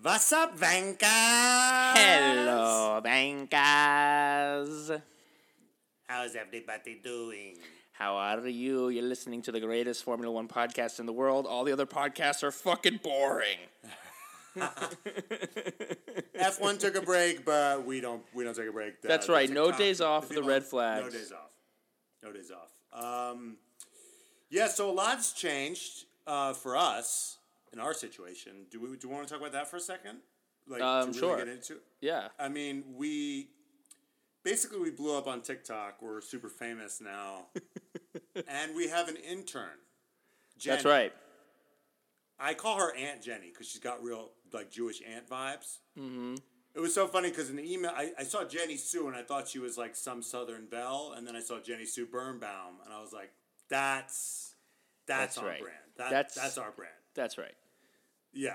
What's up, Vankas? Hello, bankers. How's everybody doing? How are you? You're listening to the greatest Formula One podcast in the world. All the other podcasts are fucking boring. F1 took a break, but we don't. We don't take a break. The- That's right, no days off for the red red No days off. No days off. Um, yeah, so a lot's changed uh, for us in our situation. Do we? Do we want to talk about that for a second? Like, Um, to sure. Really get into. Yeah. I mean, we basically we blew up on TikTok. We're super famous now, and we have an intern. That's right. I call her Aunt Jenny because she's got real like Jewish aunt vibes. Mm-hmm. It was so funny because in the email I, I saw Jenny Sue and I thought she was like some Southern belle, and then I saw Jenny Sue Birnbaum and I was like, that's that's, That's on right. brand. That, That's- that's our brand. That's right. Yeah.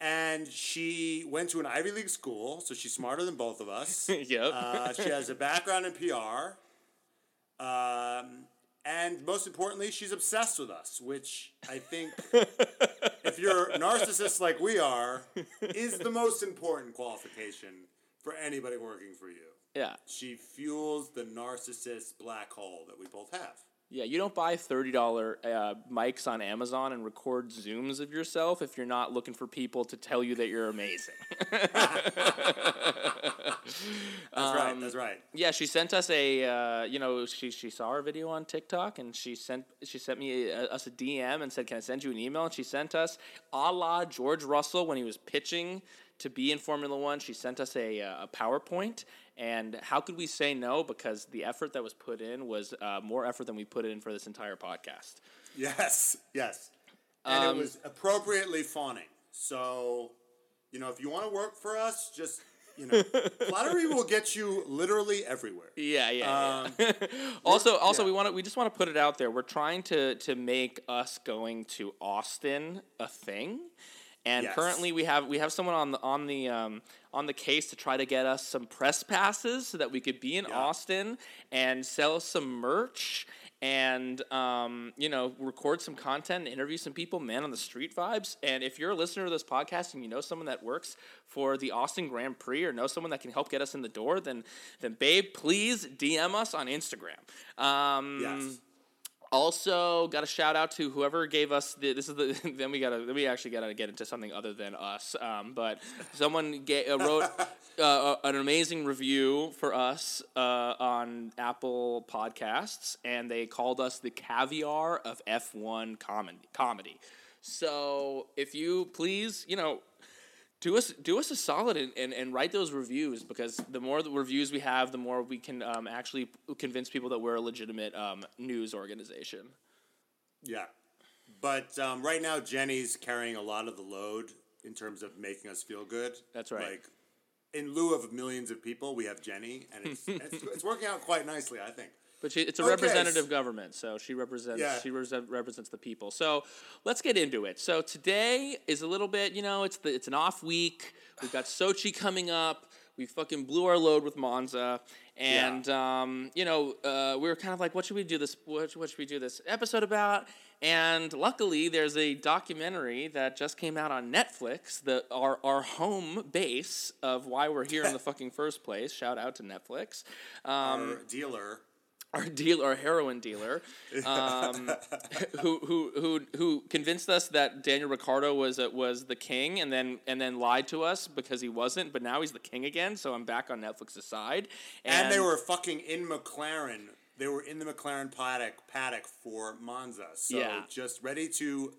And she went to an Ivy League school, so she's smarter than both of us. Yep. Uh, she has a background in PR. Um, and most importantly, she's obsessed with us, which I think, if you're narcissists like we are, is the most important qualification for anybody working for you. Yeah. She fuels the narcissist black hole that we both have. Yeah, you don't buy $30 uh, mics on Amazon and record Zooms of yourself if you're not looking for people to tell you that you're amazing. That's right. That's right. Yeah, she sent us a, uh, you know, she, she saw our video on TikTok and she sent she sent me a, us a DM and said, "Can I send you an email?" And she sent us, a la George Russell when he was pitching to be in Formula One. She sent us a, uh, a PowerPoint, and how could we say no? Because the effort that was put in was uh, more effort than we put in for this entire podcast. Yes, yes. And Um, it was appropriately fawning. So, you know, if you want to work for us, just, you know, flattery will get you literally everywhere. Yeah, yeah. Um, yeah. also, also, yeah. we want to. We just want to put it out there. We're trying to to make us going to Austin a thing, and Yes. currently we have we have someone on the on the um, on the case to try to get us some press passes so that we could be in Yeah. Austin and sell some merch. And um, you know, record some content, and interview some people, man on the street vibes. And if you're a listener to this podcast and you know someone that works for the Austin Grand Prix or know someone that can help get us in the door, then then babe, please DM us on Instagram. Um, Yes. Also, got a shout out to whoever gave us the. This is the. Then we gotta. We actually gotta get into something other than us. Um, but someone ga- uh, wrote uh, an amazing review for us uh, on Apple Podcasts, and they called us the caviar of F one comedy. Comedy. So if you please, you know, do us do us a solid and, and, and write those reviews because the more the reviews we have, the more we can um, actually convince people that we're a legitimate um, news organization. Yeah. But um, right now, Jenny's carrying a lot of the load in terms of making us feel good. That's right. Like, in lieu of millions of people, we have Jenny, and it's, it's, it's working out quite nicely, I think. But she, it's a Okay, representative government, so she represents Yeah. she represent, represents the people. So let's get into it. So today is a little bit, you know, it's the it's an off week. We've got Sochi coming up. We fucking blew our load with Monza, and um, you know, uh, we were kind of like, what should we do this? What, what should we do this episode about? And luckily, there's a documentary that just came out on Netflix. The our our home base of why we're here in the fucking first place. Shout out to Netflix. Um, Our dealer. Our dealer, our heroin dealer, um, who, who who who convinced us that Daniel Ricciardo was uh, was the king, and then and then lied to us because he wasn't. But now he's the king again, so I'm back on Netflix's side. And, they were fucking in McLaren. They were in the McLaren paddock paddock for Monza. So Yeah. just ready to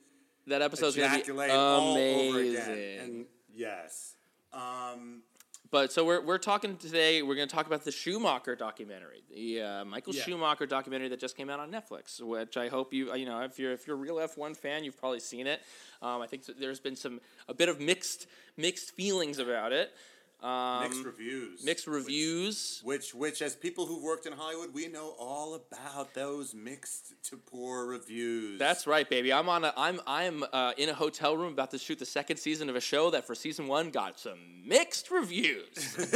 that episode's gonna be ejaculate all over amazing. again. And yes. Um, But so we're, we're talking today. We're going to talk about the Schumacher documentary, the uh, Michael Yeah. Schumacher documentary that just came out on Netflix. Which I hope you you know if you're if you're a real F one fan, you've probably seen it. Um, I think there's been some a bit of mixed mixed feelings about it. Um, mixed reviews. mixed reviews. Which, which, as people who've worked in Hollywood, we know all about those mixed to poor reviews. That's right, baby. I'm on a I'm I'm uh, in a hotel room about to shoot the second season of a show that for season one got some mixed reviews.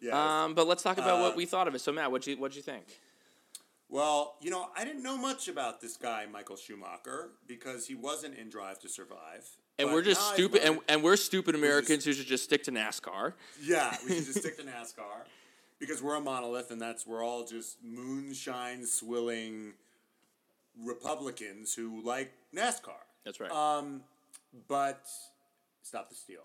yes. um, but let's talk about Uh, what we thought of it. So Matt, what'd you what'd you think? Well, you know, I didn't know much about this guy, Michael Schumacher, because he wasn't in Drive to Survive. And But we're just stupid, and, and we're stupid Americans who should just stick to NASCAR. yeah, we should just stick to NASCAR because we're a monolith, and that's we're all just moonshine swilling Republicans who like NASCAR. That's right. Um, but stop the steal.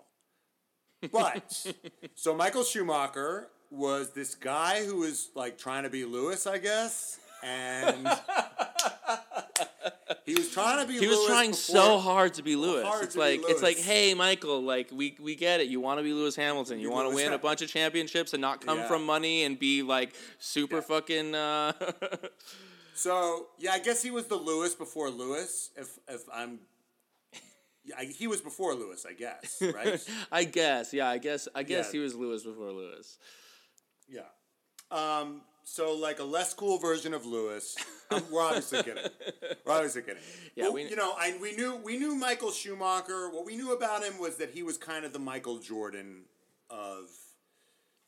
But so Michael Schumacher was this guy who was like trying to be Lewis, I guess, and he was trying to be. he was trying before- so hard to be Lewis. hard It's like it's like, hey, Michael, like we we get it. You want to be Lewis Hamilton. You want to Lewis win a bunch of championships and not come Yeah. from money and be like super Yeah. fucking. Uh, So yeah, I guess he was the Lewis before Lewis. If if I'm, yeah, I, he was before Lewis, I guess, right? I guess, yeah, I guess, I guess Yeah. he was Lewis before Lewis. yeah. Um. So like a less cool version of Lewis. Um, we're obviously kidding. We're obviously kidding. Yeah, we- you know, I we knew we knew Michael Schumacher. What we knew about him was that he was kind of the Michael Jordan of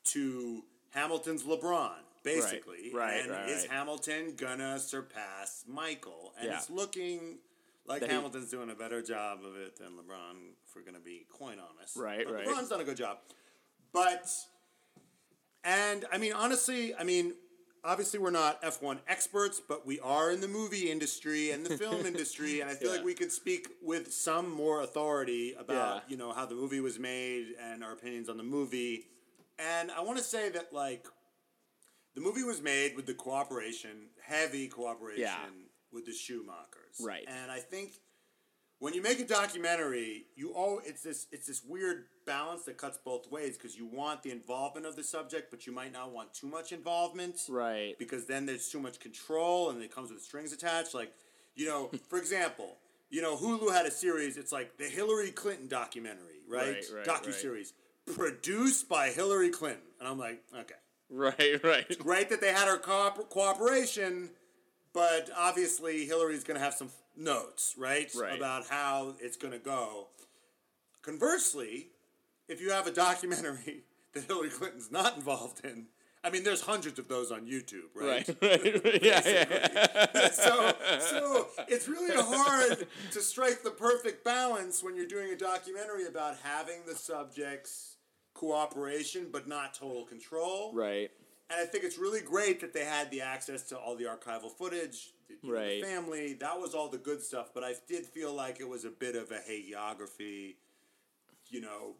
to Hamilton's LeBron, basically. right, And right, is right. Hamilton gonna surpass Michael? And Yeah. it's looking like That he- Hamilton's doing a better job of it than LeBron. If we're gonna be coin honest, Right, But right. LeBron's done a good job, but and I mean honestly, I mean. Obviously, we're not F1 experts, but we are in the movie industry and the film industry, and I feel Yeah. like we could speak with some more authority about Yeah. you know how the movie was made and our opinions on the movie. And I want to say that like the movie was made with the cooperation, heavy cooperation Yeah. with the Schumachers. Right. And I think when you make a documentary, you all it's this it's this weird balance that cuts both ways because you want the involvement of the subject, but you might not want too much involvement Right. because then there's too much control and it comes with strings attached. Like, you know, for example, you know, Hulu had a series. It's like the Hillary Clinton documentary, right? Right, right, Docu series produced by Hillary Clinton, and I'm like, okay, Right, right. great that they had her co- cooperation, but obviously Hillary's going to have some notes, right, Right. about how it's going to go. Conversely, if you have a documentary that Hillary Clinton's not involved in, I mean, there's hundreds of those on YouTube, right? Right, right, right. Yeah, yeah, yeah. so, so it's really hard to strike the perfect balance when you're doing a documentary about having the subjects cooperation but not total control. Right. And I think it's really great that they had the access to all the archival footage, the, know, the Right. family. That was all the good stuff. But I did feel like it was a bit of a hagiography. You know,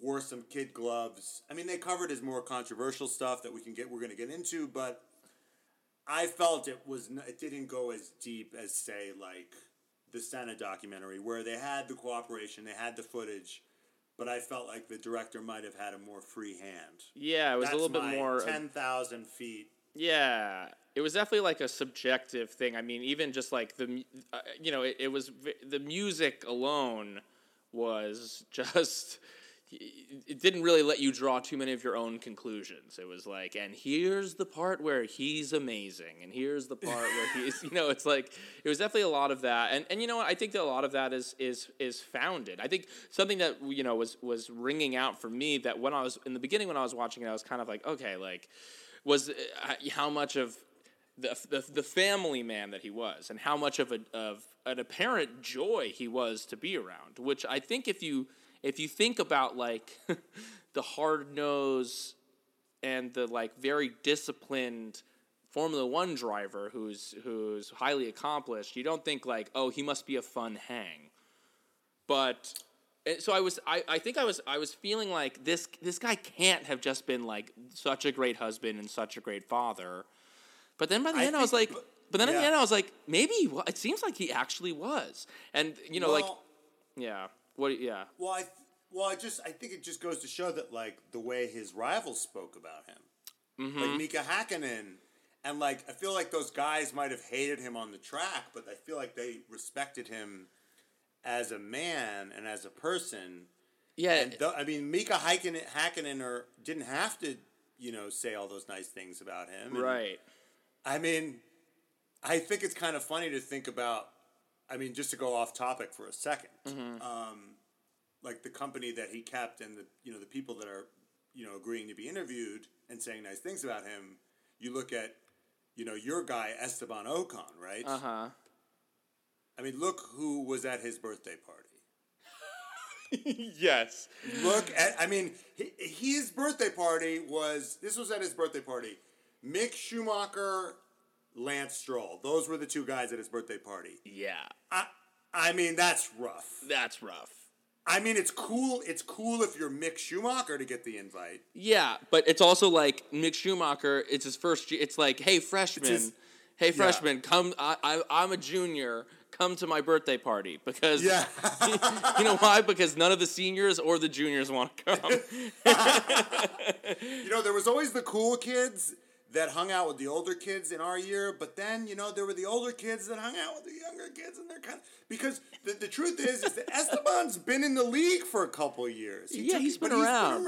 wore some kid gloves. I mean, they covered his more controversial stuff that we can get. We're going to get into, but I felt it was. It didn't go as deep as say like the Senna documentary, where they had the cooperation, they had the footage. But I felt like the director might have had a more free hand. Yeah, it was That's a little bit more. ten thousand feet. Yeah, it was definitely like a subjective thing. I mean, even just like the, uh, you know, it, it was the music alone was just. It didn't really let you draw too many of your own conclusions. It was like, and here's the part where he's amazing, and here's the part where he's, you know, it's like it was definitely a lot of that, and and you know what, I think that a lot of that is is is founded. I think something that you know was was ringing out for me that when I was in the beginning when I was watching it, I was kind of like, okay, like was uh, how much of the, the the family man that he was, and how much of a of an apparent joy he was to be around. Which I think if you if you think about like the hard nose and the like very disciplined Formula One driver who's who's highly accomplished, you don't think like, oh, he must be a fun hang. But eh, so I was I, I think I was I was feeling like this this guy can't have just been like such a great husband and such a great father. But then by the I end I was like think- but then at the end I was like maybe he it seems like he actually was. And you know like yeah. What yeah. well, I well, I just I think it just goes to show that like the way his rivals spoke about him, Mm-hmm. like Mika Hakkinen, and like I feel like those guys might have hated him on the track, but I feel like they respected him as a man and as a person. Yeah. And th- I mean, Mika Hakkinen, Hakkinen or didn't have to, you know, say all those nice things about him. and- right. I mean, I think it's kind of funny to think about. I mean, just to go off topic for a 2nd Mm-hmm. um, like the company that he kept and the you know the people that are you know agreeing to be interviewed and saying nice things about him. You look at you know, your guy Esteban Ocon, right? Uh huh. I mean, look who was at his birthday party. yes. Look at, I mean, his birthday party was, this was at his birthday party. Mick Schumacher, Lance Stroll. Those were the two guys at his birthday party. Yeah. I, I mean, that's rough. That's rough. I mean, it's cool. It's cool if you're Mick Schumacher to get the invite. Yeah, but it's also like Mick Schumacher. It's his first. It's like, hey freshman, his- hey freshman, come. I, I I'm a junior. Come to my birthday party because Yeah. you know why? Because none of the seniors or the juniors want to come. You know, there was always the cool kids that hung out with the older kids in our year, but then, you know, there were the older kids that hung out with the younger kids, and they're kind of because the, the truth is, is that Esteban's been in the league for a couple years. He Yeah, he's been around.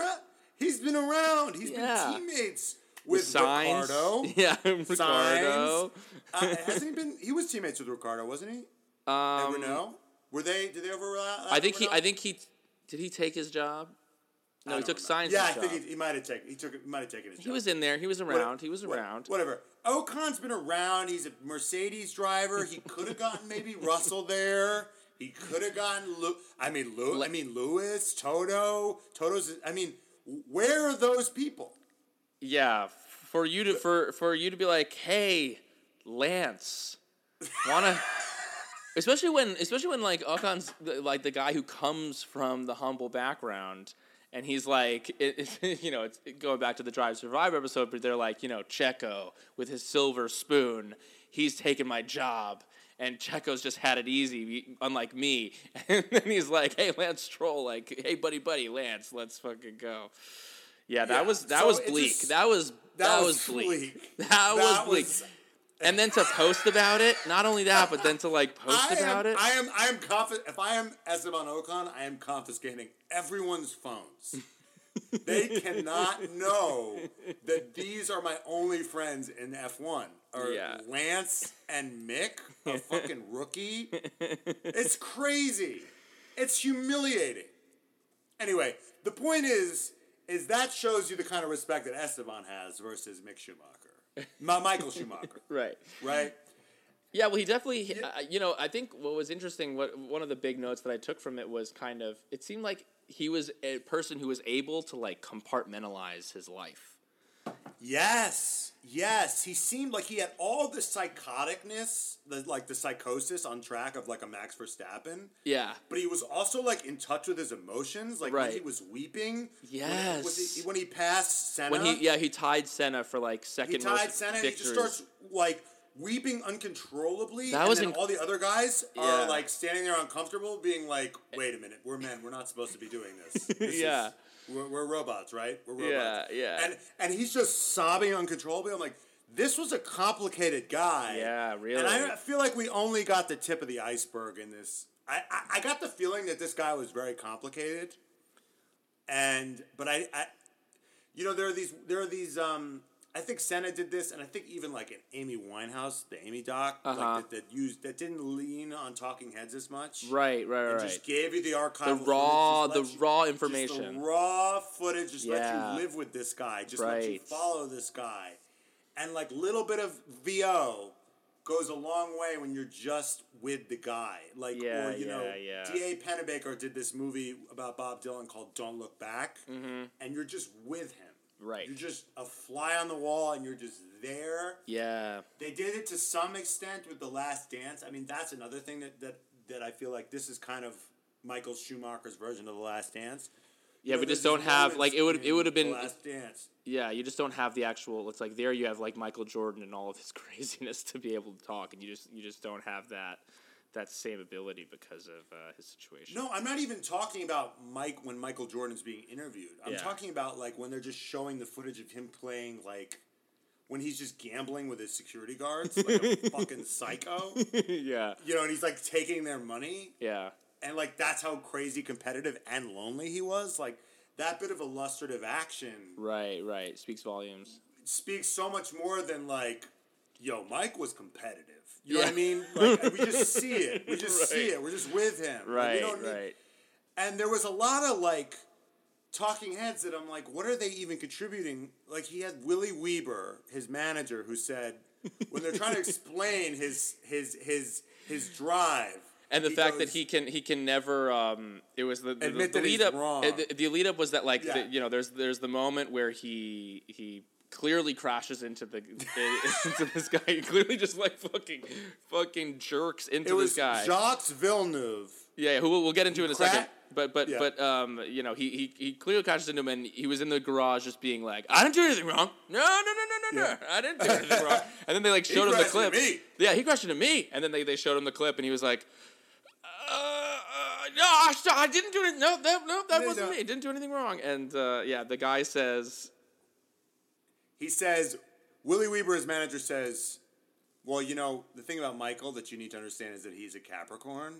He's been around. He's Yeah. been teammates with Sainz. Ricciardo. Yeah, Ricciardo. Uh, hasn't he been? He was teammates with Ricciardo, wasn't he? Um, At Renault. Were they? Did they overlap? I think he. I think he. Did he take his job? No, I he took remember. science. Yeah, I job. think he, he might have taken. He took. He might have taken his. He job. was in there. He was around. he was What- around. Whatever. Ocon's been around. He's a Mercedes driver. He could have gotten maybe Russell there. He could have gotten. Lu- I mean, Lew- I mean Lewis, Toto. Toto's. I mean, where are those people? Yeah, for you to for for you to be like, hey, Lance, wanna. Especially when, especially when like Ocon's the, like the guy who comes from the humble background, and he's like, it, it- you know, it's going back to the Drive Survive episode, but they're like, you know, Checo with his silver spoon, he's taken my job, and Checo's just had it easy, unlike me. And then he's like, hey, Lance Stroll, like, hey, buddy, buddy, Lance, let's fucking go. Yeah, that Yeah, was that so was bleak. just- that was that, was, bleak. That was bleak. And then to post about it, not only that, but then to like post I about am, it. I am. I am confident. If I am Esteban Ocon, I am confiscating everyone's phones. they cannot know that these are my only friends in F one. Or Yeah. Lance and Mick, a fucking rookie. It's crazy. It's humiliating. Anyway, the point is, is that shows you the kind of respect that Esteban has versus Mick Schumacher, Ma- Michael Schumacher, right. right? Yeah, well, he definitely. Uh, you know, I think what was interesting, what one of the big notes that I took from it was kind of. It seemed like he was a person who was able to like compartmentalize his life. Yes, yes. He seemed like he had all the psychoticness, the like the psychosis on track of like a Max Verstappen. Yeah. But he was also like in touch with his emotions, like when he was weeping. he- Yes. when he, when he passed Senna. When he yeah he tied Senna for like second. he tied Senna, and he just starts like weeping uncontrollably. That and was then inc- all the other guys Yeah. are like standing there uncomfortable, being like, "Wait a minute, we're men. We're not supposed to be doing this. This Yeah. is- we're, we're robots, right? We're robots. Yeah, yeah. And and he's just sobbing uncontrollably. I'm like, this was a complicated guy. Yeah, really. And. I feel like we only got the tip of the iceberg in this. I, I, I got the feeling that this guy was very complicated. And but I, I you know, there are these there are these um I think Senna did this, and I think even like an Amy Winehouse, the Amy doc, Uh-huh. like that, that used that didn't lean on talking heads as much. Right, right, And right. just gave you the archive, The raw- the let raw information. the raw footage, just let you live with this guy, just let you follow this guy, and like little bit of VO goes a long way when you're just with the guy. Like, Yeah, or you know, yeah, yeah. D.A. Pennebaker did this movie about Bob Dylan called "Don't Look Back," and you're just with him. Right. You're just a fly on the wall, and you're just there. Yeah. They did it to some extent with the Last Dance. I mean, that's another thing that that that I feel like this is kind of Michael Schumacher's version of the Last Dance. Yeah, You know, we just don't have like it would it would have The been Last Dance. yeah, you just don't have the actual it's like there you have like Michael Jordan and all of his craziness to be able to talk and you just you just don't have that that same ability because of uh, his situation. No, I'm not even talking about Mike when Michael Jordan's being interviewed. I'm Yeah. talking about like when they're just showing the footage of him playing like when he's just gambling with his security guards like a fucking psycho. yeah. You know, and he's like taking their money Yeah. and like that's how crazy competitive and lonely he was. Like that bit of illustrative action Right, right. Speaks volumes. speaks so much more than like, yo, Mike was competitive. You know Yeah. what I mean? Like we just see it. We just see it. We're just with him. Like, Right, need- right. and there was a lot of like talking heads that I'm like, what are they even contributing? Like he had Willi Weber, his manager, who said, when they're trying to explain his his his his drive. and the he fact that he can he can never um it was the the, Admit the that he's lead up wrong. the, the lead up was that like Yeah. the, you know there's there's the moment where he he clearly crashes into the into this guy he clearly just like fucking fucking jerks into this guy it was this guy Jacques Villeneuve. yeah who we'll, we'll get into in a Cra- second but but Yeah. but um you know he, he he clearly crashes into him and he was in the garage just being like I didn't do anything wrong no no no no no Yeah. no I didn't do anything wrong and then they like showed him the clip yeah he crashed into me and then they, they showed him the clip and he was like uh, uh, no, I, I didn't do it. No, that, no, that No, wasn't no. me. Didn't do anything wrong. And uh, yeah, the guy says, He says, Willi Weber, his manager, says, Well, you know, the thing about Michael that you need to understand is that he's a Capricorn.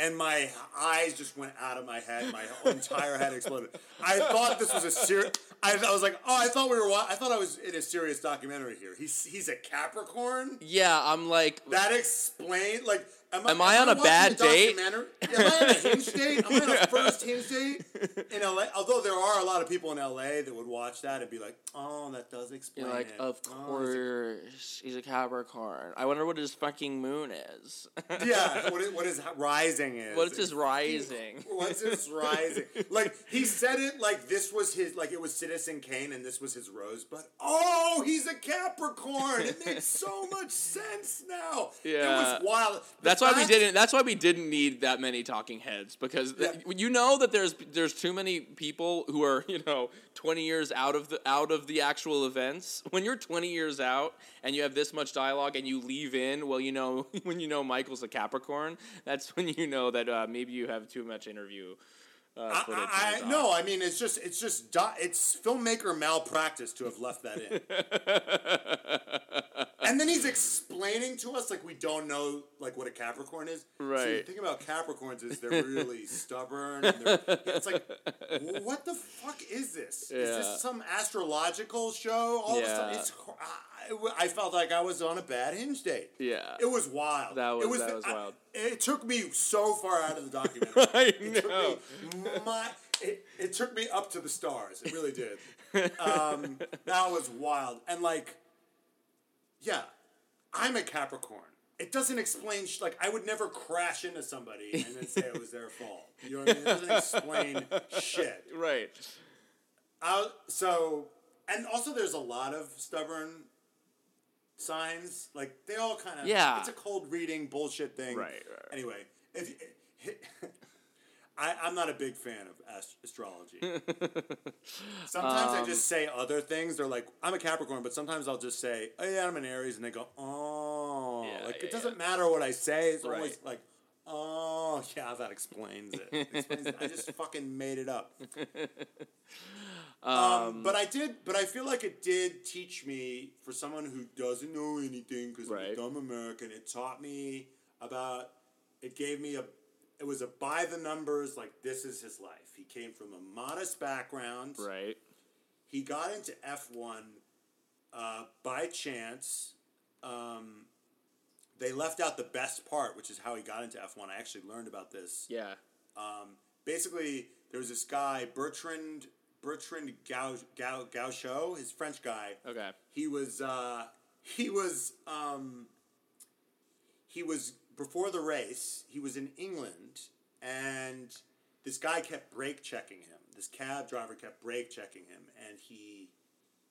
And my eyes just went out of my head. My whole entire head exploded. I thought this was a serious. I, I was like, oh, I thought we were. wa- I thought I was in a serious documentary here. He's he's a Capricorn. "Yeah, I'm like, That explained like. Am, Am I on a bad date? Am I on a hinge date? Am I on a first hinge date in LA? Although there are a lot of people in LA that would watch that and be like, "Oh, that does explain." you're like, it. of Oh, a- course, he's a Capricorn. I wonder what his fucking moon is. yeah. What is, what is rising is? What's his rising? What's his rising? Like he said it like this was his like it was Citizen Kane and this was his rosebud. Oh, he's a Capricorn. It makes so much sense now. Yeah, It was wild. The That's why we didn't. That's why we didn't need that many talking heads because th- you know that there's there's too many people who are you know twenty years out of the out of the actual events. When you're twenty years out and you have this much dialogue and you leave in, well, you know when you know Michael's a Capricorn, that's when you know that uh, maybe you have too much interview. Uh, I, footage I, I no, I mean it's just it's just it's filmmaker malpractice to have left that in. and then he's explaining to us like we don't know like what a Capricorn is. So the Right. thing about Capricorns is they're really stubborn. And they're, it's like, what the fuck is this? Is this some astrological show? All of a sudden, Yeah. it's. I, I felt like I was on a bad hinge date. Yeah. It was wild. That was- it was that was I- wild. it took me so far out of the documentary. I It know. took my it, it took me up to the stars. It really did. Um, that was wild. And like, yeah, I'm a Capricorn. It doesn't explain sh- like I would never crash into somebody and then say it was their fault. You know what I mean? It doesn't explain shit. Right. Uh, so and also there's a lot of stubborn signs. Like they all kind of Yeah. It's a cold reading bullshit thing. Right, right, right. Anyway, if I, I'm not a big fan of ast- astrology. sometimes I Um, just say other things. They're like, I'm a Capricorn, but sometimes I'll just say, oh yeah, I'm an Aries, and they go, oh, Yeah, like yeah, it doesn't matter what I say. It's Right. always like, oh yeah, that explains it. It explains it. I just fucking made it up. Um, but I did, but I feel like it did teach me, for someone who doesn't know anything, because I'm a dumb American, it taught me about, it gave me a, it was a by the numbers, like this is his life. He came from a modest background. Right. He got into F1 uh, by chance. Um, they left out the best part, which is how he got into F1. I actually learned about this Yeah. um, basically there was this guy Bertrand Bertrand Gau, Gau, Gachot, his French guy. Okay. He was uh, he was um, he was before the race. He was in England, and this guy kept brake checking him. This cab driver kept brake checking him, and he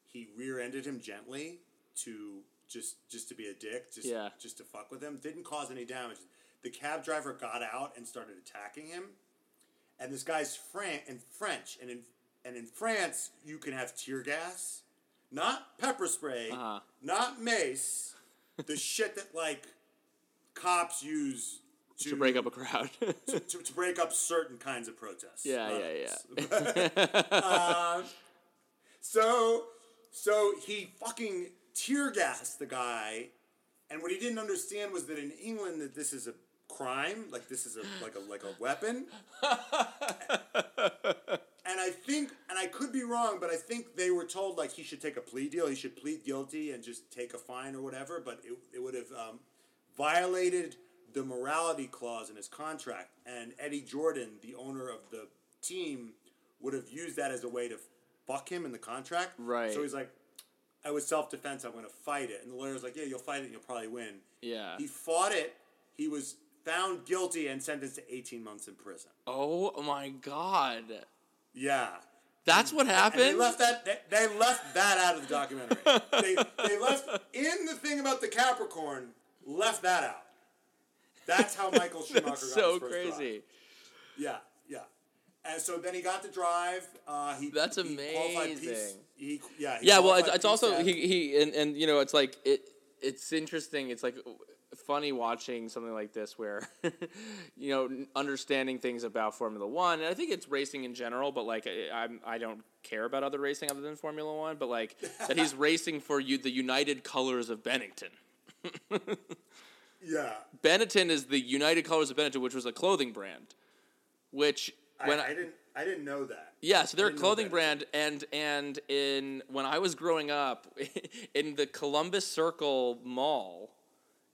he rear-ended him gently to just just to be a dick, just Yeah. just to fuck with him. Didn't cause any damage. The cab driver got out and started attacking him, and this guy's Fran- in French, and in and in France you can have tear gas, not pepper spray, Uh-huh. not mace, the shit that like cops use to, To break up a crowd. to, to, to break up certain kinds of protests. Yeah, yeah, others. Um, so, so he fucking tear gassed the guy, and what he didn't understand was that in England that this is a crime, like this is a like a like a weapon. I think, and I could be wrong, but I think they were told like he should take a plea deal. He should plead guilty and just take a fine or whatever. But it, it would have um, violated the morality clause in his contract. And Eddie Jordan, the owner of the team, would have used that as a way to fuck him in the contract. Right. So he's like, I was self defense. I'm going to fight it. And the lawyer's like, yeah, you'll fight it. and You'll probably win. Yeah. He fought it. He was found guilty and sentenced to 18 months in prison. Oh my god. Yeah. That's what And they happened. left that. They, they left that out of the documentary. they, they left in the thing about the Capricorn. Left that out. That's how Michael Schumacher got so his first drive. crazy. Yeah, yeah. And so then he got the drive. Uh, he That's he amazing. Piece, he, yeah. he Yeah, well, it's, it's also he, he and, and you know it's like it it's interesting. It's like funny watching something like this where you know understanding things about Formula One. And I think it's racing in general, but like I- I'm I don't care about other racing other than Formula One. But like that he's racing for you the United Colors of Bennington. Yeah. Benetton is the United Colors of Benetton, which was a clothing brand. Which when I, I didn't. I didn't know that. Yeah, so they're a clothing brand, and and in when I was growing up, in the Columbus Circle Mall,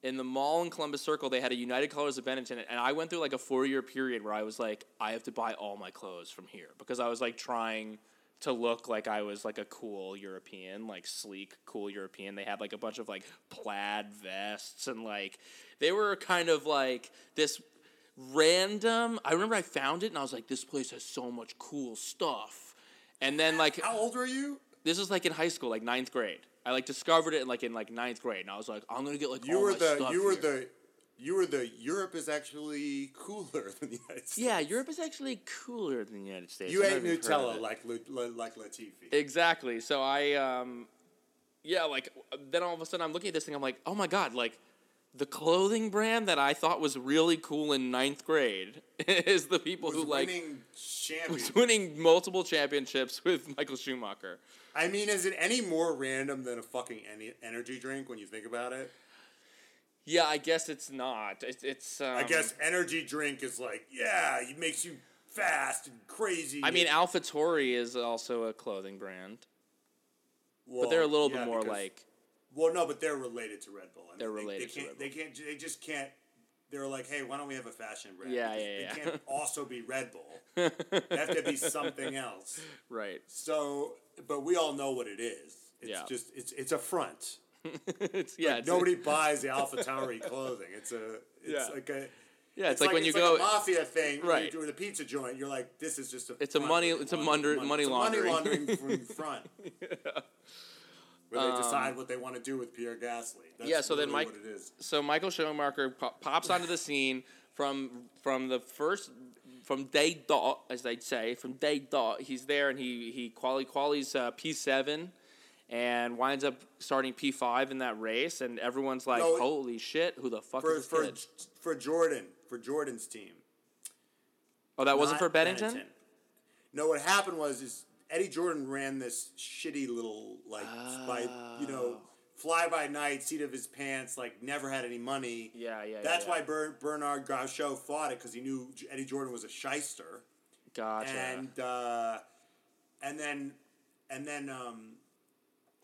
in the mall in Columbus Circle, they had a United Colors of Benetton, and I went through like a four year period where I was like, I have to buy all my clothes from here because I was like trying to look like I was like a cool European, like sleek, cool European. They had like a bunch of like plaid vests and like they were kind of like this random. I remember I found it and I was like, this place has so much cool stuff. And then like How old were you? this was like in high school, like ninth grade. I like discovered it in like in like ninth grade, and I was like, I'm gonna get like You all were my the. stuff You were here. the. You were the. Europe is actually cooler than the United States. Yeah, Europe is actually cooler than the United States. You I ate don't know if you've heard of Nutella it. like Lu- Lu- like Latifi. Exactly. So I, um, yeah, like then all of a sudden I'm looking at this thing. I'm like, oh my god, like the clothing brand that I thought was really cool in ninth grade is the people was who like winning champion. was winning multiple championships with Michael Schumacher. I mean, is it any more random than a fucking any energy drink when you think about it? Yeah, I guess it's not. It's, it's um, I guess energy drink is like, yeah, it makes you fast and crazy. I mean, Alpha Tauri is also a clothing brand, Well, but they're a little yeah, bit more because- like Well, no, but they're related to Red Bull. I mean, They're they- related They to can't. Red They can't. They just can't. They're like, hey, why don't we have a fashion brand? Yeah, Because yeah, yeah. They can't also be Red Bull. they have to be something else. right. So, but we all know what it is. It's Yeah. just it's it's a front. it's yeah. it's, Nobody buys the Alpha Tauri clothing. It's a it's Yeah. like a yeah, it's, like, when you it's go. like a mafia thing. When Right. you're doing a pizza joint. You're like, this is just a. It's a money- it's a launder money- money laundering. money laundering from front. Where they decide what they want to do with Pierre Gasly. That's Um, Yeah, so then Mike- what it is. so Michael Schumacher po- pops onto the scene from from the first from day dot, as they'd say, from day dot. He's there and he he quali qualies uh, P seven, and winds up starting P five in that race, and everyone's like, No, "Holy shit! Who the fuck For is this for kid?" for Jordan for Jordan's team. Oh, that wasn't not for Bennington. No, what happened was is Eddie Jordan ran this shitty little like by you know Oh. fly by night seat of his pants like never had any money. Yeah, yeah. That's yeah, why Ber- Bernard Gachot fought it because he knew Eddie Jordan was a shyster, Gotcha. and uh, and then and then um,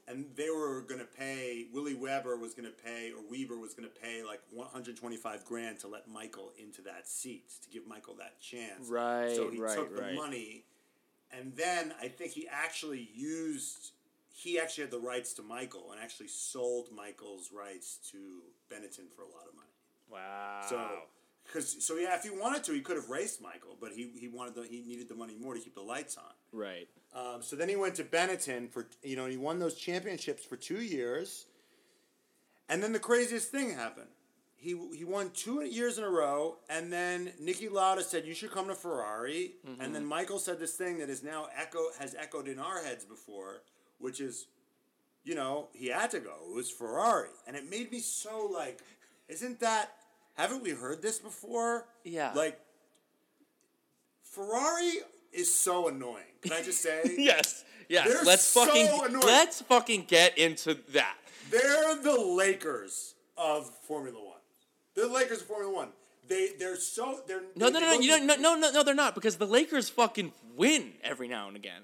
and they were gonna pay Willi Weber was gonna pay or Weber was gonna pay like one hundred twenty five grand to let Michael into that seat to give Michael that chance. Right, So he right, took the right. money, and then I think he actually used. He actually had the rights to Michael and actually sold Michael's rights to Benetton for a lot of money. wow. So, because so yeah, if he wanted to, he could have raced Michael, but he he wanted the he needed the money more to keep the lights on. right. Um, so then he went to Benetton for you know he won those championships for two years, and then the craziest thing happened. He he won two years in a row, and then Niki Lauda said you should come to Ferrari, mm-hmm. and then Michael said this thing that is now echo has echoed in our heads before, which is, you know, he had to go. It was Ferrari, and it made me so like, isn't that? Haven't we heard this before? Yeah. Like, Ferrari is so annoying. Can I just say? Yes. Yes. They're let's so fucking annoying. let's fucking get into that. They're the Lakers of Formula One. The Lakers of Formula One. They they're so they're No, they- no, no, go you don't, no, no, no, no, they're not because the Lakers fucking win every now and again.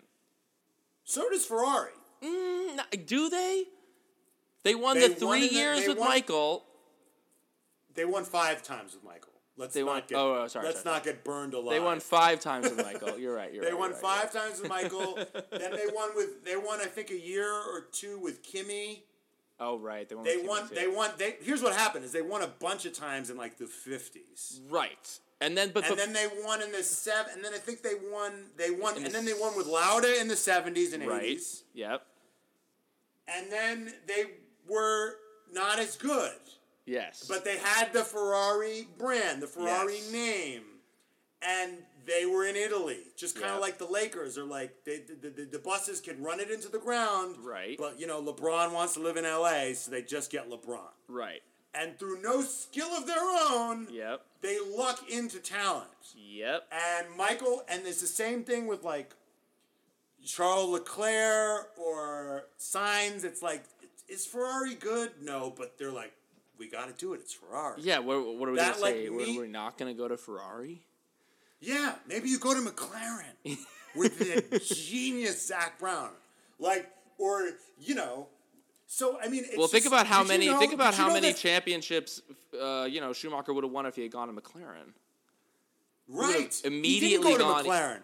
So does Ferrari. Mm, do they? They won They the three in the- years with won- Michael. They won five times with Michael. Let's They not won- get. oh, oh, sorry, Let's sorry. not get burned alive. They won five times with Michael. You're right. You're They right, won you're right, five times with Michael. then they won with. They won, I think, a year or two with Kimi. Oh right, they won. They won. They won. They here's what happened: is they won a bunch of times in like the fifties, right, and then but and bef- then they won in the seven, and then I think they won. They won, and the then they won with Lauda in the seventies and right. eighties, Yep. and then they were not as good. Yes. But they had the Ferrari brand, the Ferrari Yes. name, and they were in Italy. Just kind of Yeah. like the Lakers, are like they, the, the, the Busses can run it into the ground. Right. But you know, LeBron wants to live in LA, so they just get LeBron. right. And through no skill of their own, Yep. they luck into talent. Yep. And Michael, and it's the same thing with like Charles Leclerc or Sainz. It's like, is Ferrari good? No, but they're like, we got to do it. It's Ferrari. Yeah. What, what are we That, gonna like, say? We're, we're not gonna go to Ferrari. Yeah, maybe you go to McLaren with the genius Zak Brown, like, or you know. So I mean, it's Well, think just- about how did you many. know- think about how many that- championships, uh, you know, Schumacher would have won if he had gone to McLaren. right immediately he didn't go gone- to McLaren.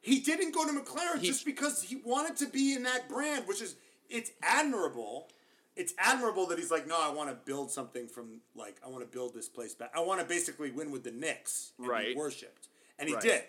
He didn't go to McLaren He- just because he wanted to be in that brand, which is it's admirable. It's admirable that he's like, no, I want to build something from like I want to build this place back. I want to basically win with the Knicks and Right. be worshipped, and he Right. did.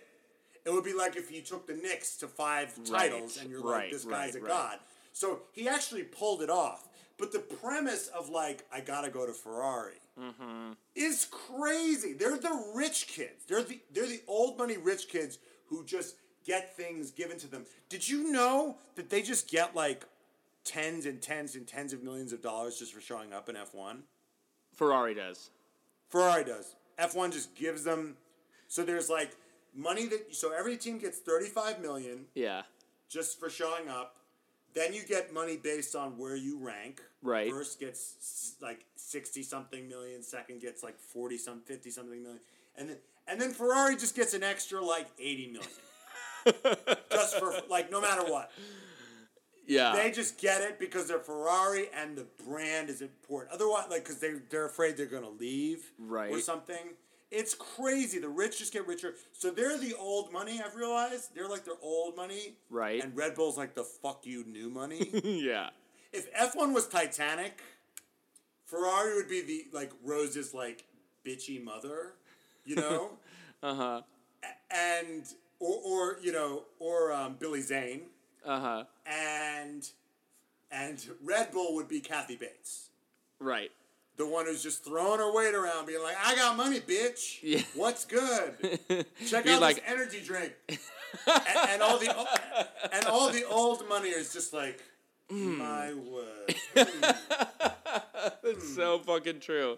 It would be like if he took the Knicks to five Right, titles, and you're right, like, this guy's a god. So he actually pulled it off. But the premise of like, I gotta go to Ferrari Mm-hmm. is crazy. They're the rich kids. They're the they're the old money rich kids who just get things given to them. Did you know that they just get like tens and tens and tens of millions of dollars just for showing up in F one? Ferrari does. Ferrari does. F one just gives them. So there's like money that so every team gets thirty five million Yeah. just for showing up. Then you get money based on where you rank. Right. First gets s- like sixty something million. Second gets like forty some, fifty something million, and then and then Ferrari just gets an extra like eighty million. just for like no matter what, Yeah. they just get it because they're Ferrari and the brand is important. Otherwise, like because they they're afraid they're gonna leave Right. or something. It's crazy. The rich just get richer. So they're the old money. I've realized they're like their old money. Right. And Red Bull's like the fuck you new money. yeah. if F one was Titanic, Ferrari would be the like Rose's like bitchy mother, you know, Uh huh. A- and or or you know or um, Billy Zane, Uh huh. and and Red Bull would be Kathy Bates. Right. The one who's just throwing her weight around, being like, "I got money, bitch. Yeah. What's good? Check out like- this energy drink." and, and all the and all the old money is just like, Hmm. "My word. That's so fucking true.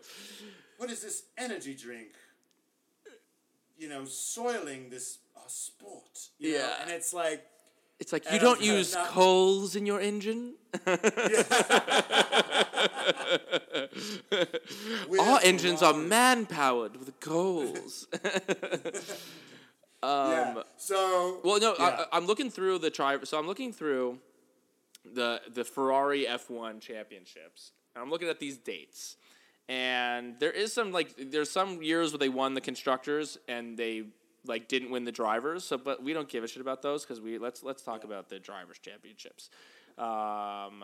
what is this energy drink? You know, soiling this uh, sport. You know? Yeah. and it's like." It's like you And don't use not- coals in your engine. All engines are man powered with coals. yeah. So Um, Well, no, yeah. I, I'm looking through the tri. So I'm looking through the the Ferrari F1 championships. And I'm looking at these dates, and there is some like there's some years where they won the constructors and they like didn't win the drivers. So, but we don't give a shit about those because we let's let's talk about the drivers championships. Um,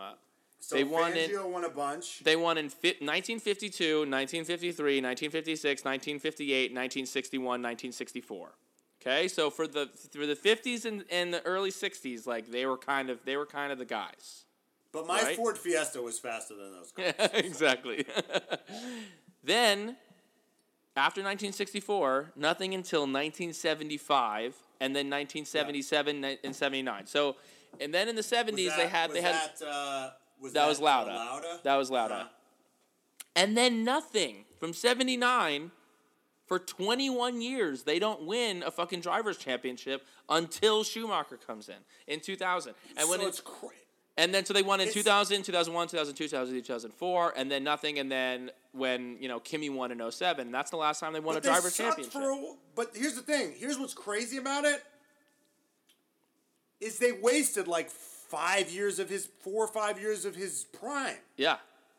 so they won it- won a bunch. they won in fi- 1952, 1953, 1956, 1958, 1961, 1964. Okay, so for the for the 50s and, and the early 60s, like they were kind of they were kind of the guys. But my Right? Ford Fiesta was faster than those cars. exactly. then, after 1964, nothing until 1975, and then 1977 and 79. So, and then in the 70s Was they that- had they had that, uh, was that was uh, Lauda. Lauda? That was Lauda. Uh-huh. And then nothing from 79 for 21 years. They don't win a fucking drivers championship until Schumacher comes in in 2000. And when so it's it's cra- and then so they won in it's- 2000, 2001, 2002, 2003, 2004 and then nothing and then when, you know, Kimi won in 07, that's the last time they won a they drivers championship. For a, but here's the thing. Here's what's crazy about it. Is they wasted like five years of his four or five years of his prime. yeah.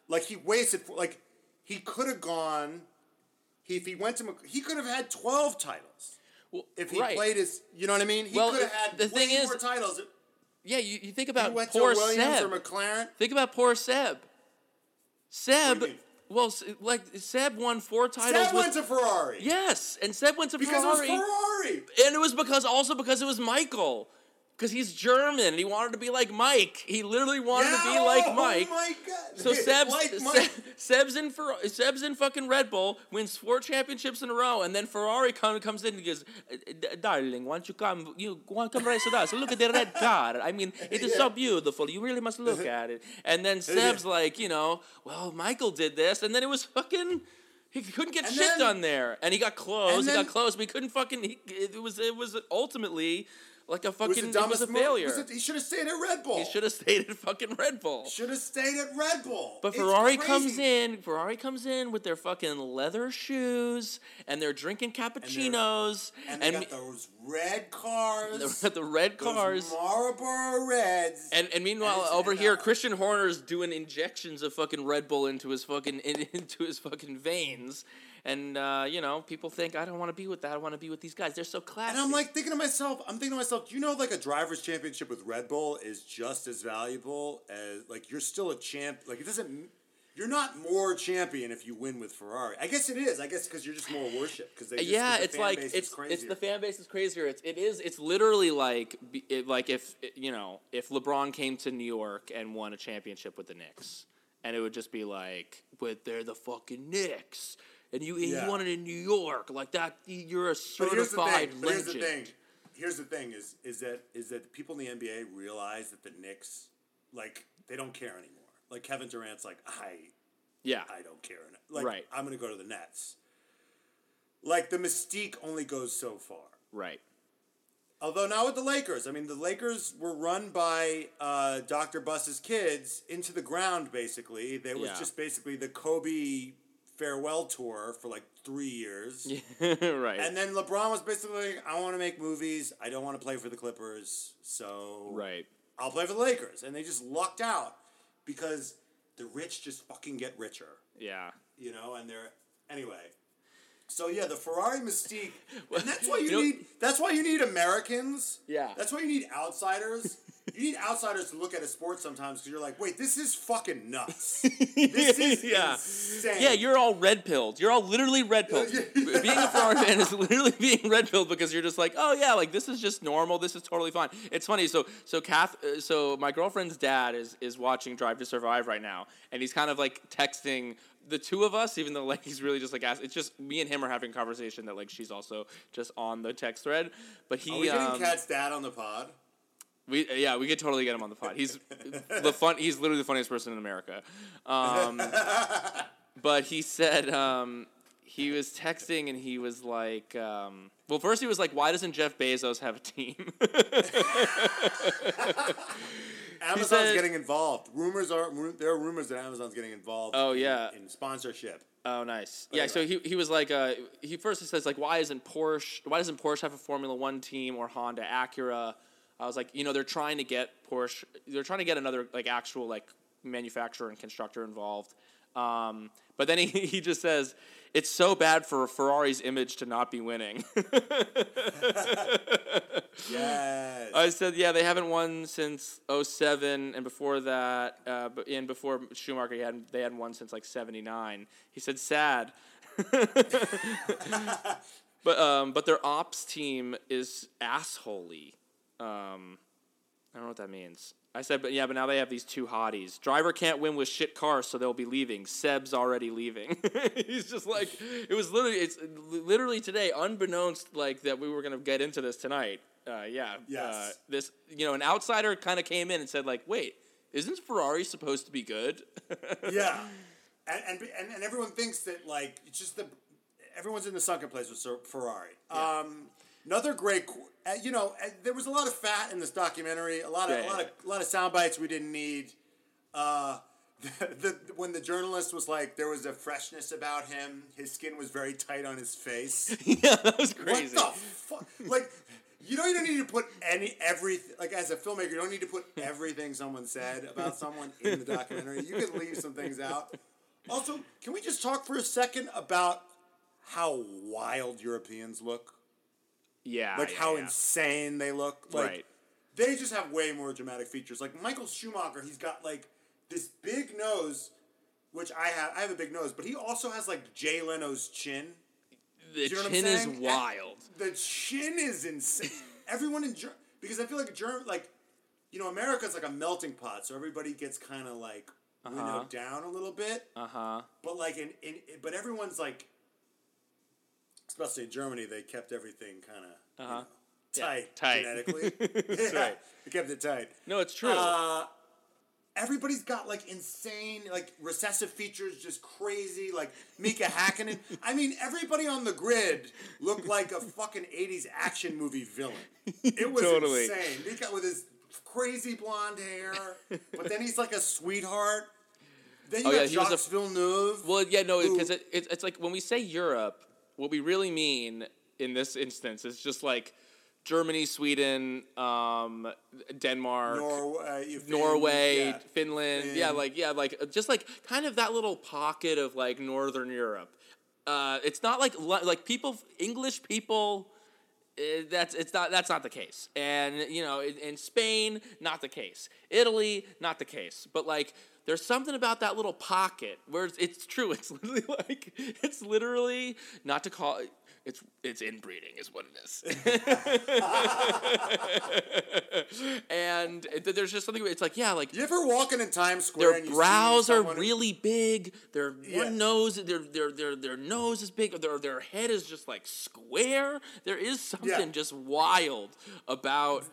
Like he wasted like he could have gone. he, if he went to he could have had twelve titles Well, if he right. played his. You know what I mean? He Well, could have had the way thing is- more titles. Yeah, you, you think about went poor Seb. Think about poor Seb. Seb, What do you mean? well, like Seb won four titles. Seb with, went to Ferrari. yes, and Seb went to because Ferrari, it was Ferrari. and it was because also because it was Michael, because he's German and he wanted to be like Mike. He literally wanted to be Yeah, like oh Mike. my God. So Seb's, like Se- Mike. Seb's in for Seb's in fucking Red Bull, wins four championships in a row, and then Ferrari come, comes in and goes, "Uh, "Darling, why don't you come? You want to come race with us? Look at the red car. I mean, it is so beautiful. You really must look at it." And then Seb's like, you know, well, Michael did this, and then it was fucking. He couldn't get And shit then- done there, and he got close. He got close, but he couldn't fucking. He, it was it was ultimately like a It was fucking. It was, a move. failure. Was it- he should have stayed at Red Bull. he should have stayed at fucking Red Bull. Should have stayed at Red Bull. But It's Ferrari crazy. comes in. Ferrari comes in with their fucking leather shoes, and they're drinking cappuccinos, and they and, got those red cars. the, the red cars. Marlboro Reds. And, and meanwhile, it's- over and, here, Christian Horner's doing injections of fucking Red Bull into his fucking into his fucking veins, and uh, you know, people think I don't want to be with that. I want to be with these guys. They're so classy. And I'm like thinking to myself, I'm thinking to myself, do you know like a driver's championship with Red Bull is just as valuable as like you're still a champ. Like it doesn't. You're not more champion if you win with Ferrari. I guess it is. I guess because you're just more worship because the it's like it's it's the fan base is crazier. It's it is it's literally like it, like if you know if LeBron came to New York and won a championship with the Knicks, and it would just be like, but they're the fucking Knicks, and you Yeah. you won it in New York like that. You're a But here's the certified thing. But here's the thing. Here's the thing: is is that is that the people in the NBA realize that the Knicks, like, they don't care anymore. Like Kevin Durant's like, I Yeah, I don't care. Like, Right. I'm gonna go to the Nets. Like the mystique only goes so far. right. Although now with the Lakers, I mean the Lakers were run by uh, Dr. Buss's kids into the ground. Basically, they was Yeah. just basically the Kobe farewell tour for like three years. right. And then LeBron was basically, like, I want to make movies. I don't want to play for the Clippers, so right. I'll play for the Lakers. And they just lucked out because the rich just fucking get richer, Yeah. you know. And they're anyway. So yeah, the Ferrari mystique, and that's why you, You need. That's why you need Americans. Yeah. That's why you need outsiders. You need outsiders to look at a sport sometimes because you're like, wait, this is fucking nuts. This is Yeah. insane. Yeah, you're all red pilled. You're all literally red pilled. Being a Ferrari fan is literally being red pilled because you're just like, oh yeah, like this is just normal. This is totally fine. It's funny. So so Kath, uh, so my girlfriend's dad is is watching Drive to Survive right now, and he's kind of like texting the two of us, even though like he's really just like ask, it's just me and him are having a conversation that like she's also just on the text thread. But he Are we getting um, Cat's dad on the pod? We yeah, we could totally get him on the pod. He's the fun. He's literally the funniest person in America. Um, but he said um, he was texting and he was like, um, well, first he was like, why doesn't Jeff Bezos have a team? Amazon's said- getting involved. Rumors are there are rumors that Amazon's getting involved. Oh, in- yeah. in, sponsorship. oh, nice. Yeah. So he he was like, uh, he first he says like, why isn't Porsche? Why doesn't Porsche have a Formula One team or Honda, Acura? I was like, you know, they're trying to get Porsche. They're trying to get another like actual like manufacturer and constructor involved. Um, but then he, he just says, it's so bad for Ferrari's image to not be winning. Yes. I said, yeah, they haven't won since 07, and before that, uh, and before Schumacher, he hadn't, they hadn't won since like 79. He said, sad. but um, but their ops team is assholey. Um, I don't know what that means. I said, but yeah, but now they have these two hotties. Driver can't win with shit cars, so they'll be leaving. Seb's already leaving. He's just like, it was literally, it's literally today, unbeknownst like that we were gonna get into this tonight. Uh, yeah. Yes. Uh, this, you know, an outsider kind of came in and said like, wait, isn't Ferrari supposed to be good? yeah. And, and and and everyone thinks that like it's just the everyone's in the sunken place with Ferrari. Yeah. Um, another great, uh, you know, uh, there was a lot of fat in this documentary. A lot of Yeah, a lot yeah. of a lot of sound bites we didn't need. Uh, the, when the journalist was like, there was a freshness about him. His skin was very tight on his face. yeah, that was crazy. What the fuck? Like, you don't even need to put any everything. Like, as a filmmaker, you don't need to put everything someone said about someone in the documentary. You can leave some things out. Also, can we just talk for a second about how wild Europeans look, Yeah. like yeah, how yeah. insane they look. Like Right. they just have way more dramatic features. Like Michael Schumacher, he's got like this big nose, which I have. I have a big nose, but he also has like Jay Leno's chin. The you know chin is wild. The chin is insane. Everyone in Germany, because I feel like Germany, like you know, America's like a melting pot, so everybody gets kind of like Uh-huh. down a little bit. Uh huh. But like in, in but everyone's like, especially in Germany, they kept everything kind of Uh-huh. Yeah, tight, tight. genetically. That's yeah, right. they kept it tight. No, it's true. Uh, everybody's got like insane, like recessive features, just crazy. Like Mika Hakkinen. I mean, everybody on the grid looked like a fucking '80s action movie villain. It was Totally. insane. Mika with his crazy blonde hair, but then he's like a sweetheart. Then you Oh, got yeah, he was a- Jacques Villeneuve. well, yeah, no, because it, it's it's like when we say Europe, what we really mean in this instance is just like Germany, Sweden, um, Denmark. Finn- Norway, yeah. Finland, yeah, like yeah, like uh, just like kind of that little pocket of like Northern Europe. Uh, it's not like like people, English people. Uh, that's it's not that's not the case, and you know in, in Spain not the case, Italy not the case, but like there's something about that little pocket where it's, it's true. It's literally like it's literally not to call it's it's inbreeding is what it is. and it- there's just something. It's like yeah, like You ever walking in Times Square? their and you see brows are really big. Their one nose, their their their their nose is big. Their their head is just like square. There is something Yeah. just wild about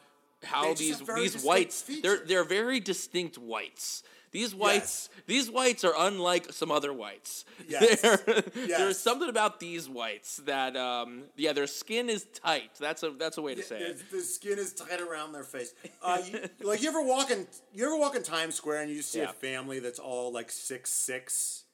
how these these whites they're they're very distinct whites. These whites these whites are unlike some other whites. Yes. Yes. There's something about these whites that um yeah their skin is tight. That's a that's a way to say it. their skin is tight around their face. Uh, you, like you ever walk in, you ever walk in Times Square and you see Yeah. a family that's all like six six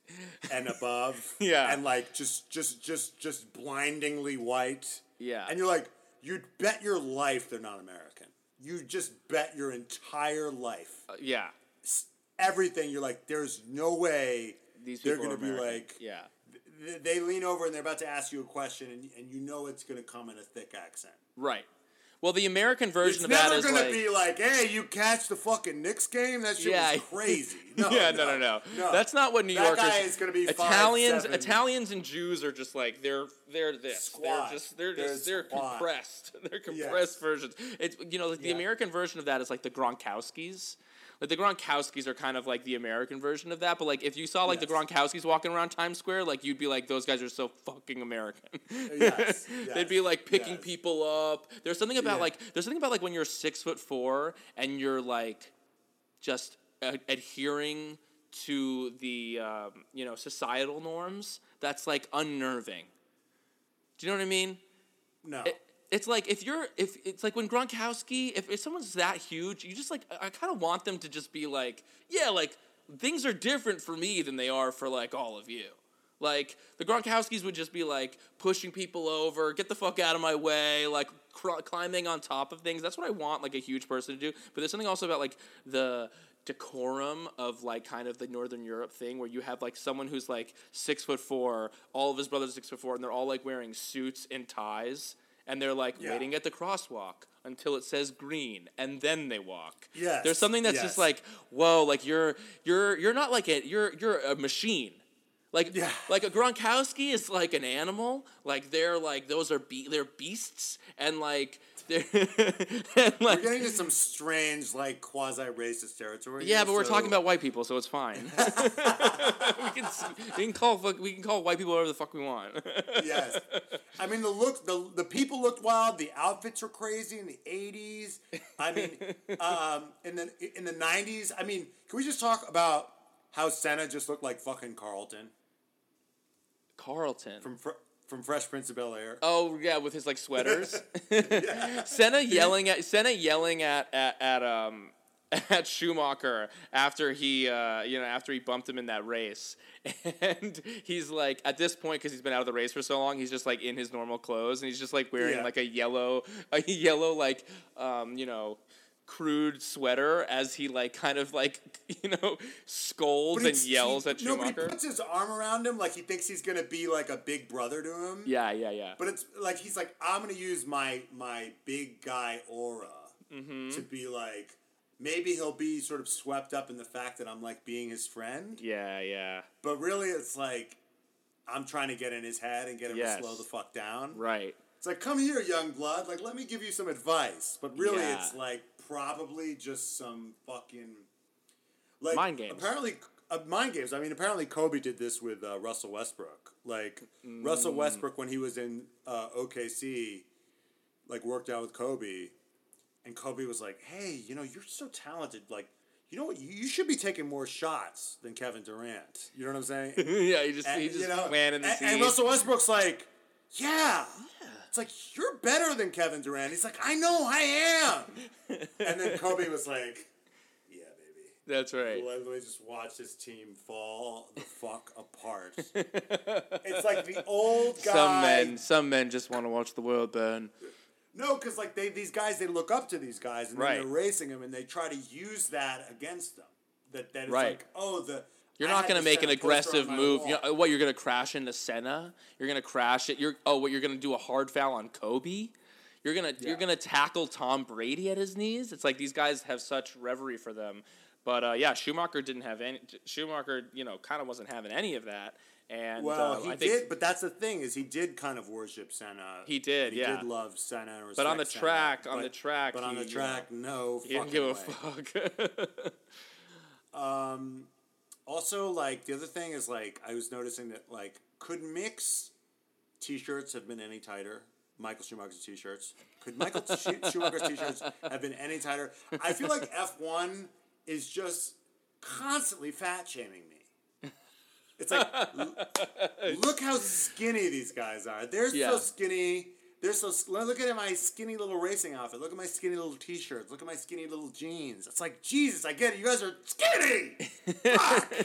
and above, Yeah. and like just just just just blindingly white, Yeah. and you're like, you'd bet your life they're not American. You just bet your entire life, Uh, yeah. S- everything. You're like, there's no way These they're gonna be like, yeah. th- they lean over and they're about to ask you a question, and, and you know it's gonna come in a thick accent. Right. Well, the American version It's of that is gonna like be like, "Hey, you catch the fucking Knicks game? That shit Yeah. was crazy." No, yeah, no, no, no, That's not what New That Yorkers. guy is gonna be five, Italians. seven. Italians and Jews are just like they're they're this. Squat. They're just they're They're just they're squat. compressed. They're compressed versions. It's you know like the American version of that is like the Gronkowskis. Like the Gronkowskis are kind of like the American version of that, but like if you saw like the Gronkowskis walking around Times Square, like you'd be like, those guys are so fucking American. Yes, They'd be like picking yes. people up. There's something about Yeah. like there's something about like when you're six foot four and you're like just adhering to the um, you know societal norms that's like unnerving. Do you know what I mean? No, It, it's like if you're if it's like when Gronkowski if, if someone's that huge you just like I, I kind of want them to just be like yeah like things are different for me than they are for like all of you. Like the Gronkowskis would just be like pushing people over, get the fuck out of my way, like cr- climbing on top of things. That's what I want like a huge person to do. But there's something also about like the decorum of like kind of the Northern Europe thing where you have like someone who's like six foot four, all of his brothers six foot four, and they're all like wearing suits and ties, and they're like Yeah. waiting at the crosswalk until it says green, and then they walk. Yes, there's something that's yes. just like whoa, like you're you're you're not like a you're you're a machine. Like Yeah. like a Gronkowski is like an animal. Like they're like those are be- they're beasts and like they're and we're like getting into some strange, like quasi racist territory. yeah, here, but we're talking about white people, so it's fine. we can we can call we can call white people whatever the fuck we want. yes. I mean, the look, the the people looked wild. The outfits were crazy in the '80s. I mean, um, in the in the '90s. I mean, can we just talk about how Senna just looked like fucking Carlton Carlton. from from Fresh Prince of Bel Air? Oh yeah, with his like sweaters. Senna yelling at Senna yelling at at, at um at Schumacher after he uh you know after he bumped him in that race, and he's like at this point because he's been out of the race for so long, he's just like in his normal clothes and he's just like wearing Yeah. like a yellow a yellow like um you know crude sweater as he like kind of like you know scolds and yells he, at no, but he puts his arm around him like he thinks he's gonna be like a big brother to him. yeah, yeah, yeah. But it's like he's like, I'm gonna use my my big guy aura Mm-hmm. to be like, maybe he'll be sort of swept up in the fact that I'm like being his friend. yeah, yeah. But really, it's like I'm trying to get in his head and get him Yes. to slow the fuck down. Right. It's like, come here, young blood. Like, let me give you some advice. But really, Yeah. it's like probably just some fucking like Mind games. Apparently, uh, mind games. I mean, apparently Kobe did this with uh, Russell Westbrook. Like Mm. Russell Westbrook when he was in uh, OKC, like worked out with Kobe, and Kobe was like, "Hey, you know, you're so talented. Like." You know what? You should be taking more shots than Kevin Durant. You know what I'm saying? yeah, he just And, he just you know, planted the and, and Russell Westbrook's like, yeah. It's like, you're better than Kevin Durant. He's like, I know, I am. and then Kobe was like, yeah, baby. That's right. Let me just watch this team fall the fuck apart. it's like the old guy. Some men, some men just want to watch the world burn. No, because like they these guys, they look up to these guys and Right. then they're racing them, and they try to use that against them. That that it's Right. like, oh, the You're I not gonna make an on aggressive move. You know, what you're gonna crash into Senna? You're gonna crash it. You're oh, what you're gonna do a hard foul on Kobe? You're gonna you're gonna tackle Tom Brady at his knees? It's like these guys have such reverie for them. But uh, yeah, Schumacher didn't have any. Schumacher, you know, kind of wasn't having any of that. And Well, uh, he did, but that's the thing is he did kind of worship Senna. He did, He yeah. did love Senna. But on the Senna, track- on but- the track, but on he, the you track, no. he didn't give a fuck. Um, also, like the other thing is like I was noticing that like could Mick's t-shirts have been any tighter? Michael Schumacher's t-shirts. Could Michael Schumacher's t-shirts have been any tighter? I feel like F one is just constantly fat shaming me. It's like, look how skinny these guys are. They're so skinny. They're so. Look at my skinny little racing outfit. Look at my skinny little t-shirts. Look at my skinny little jeans. It's like Jesus. I get it. You guys are skinny. Fuck.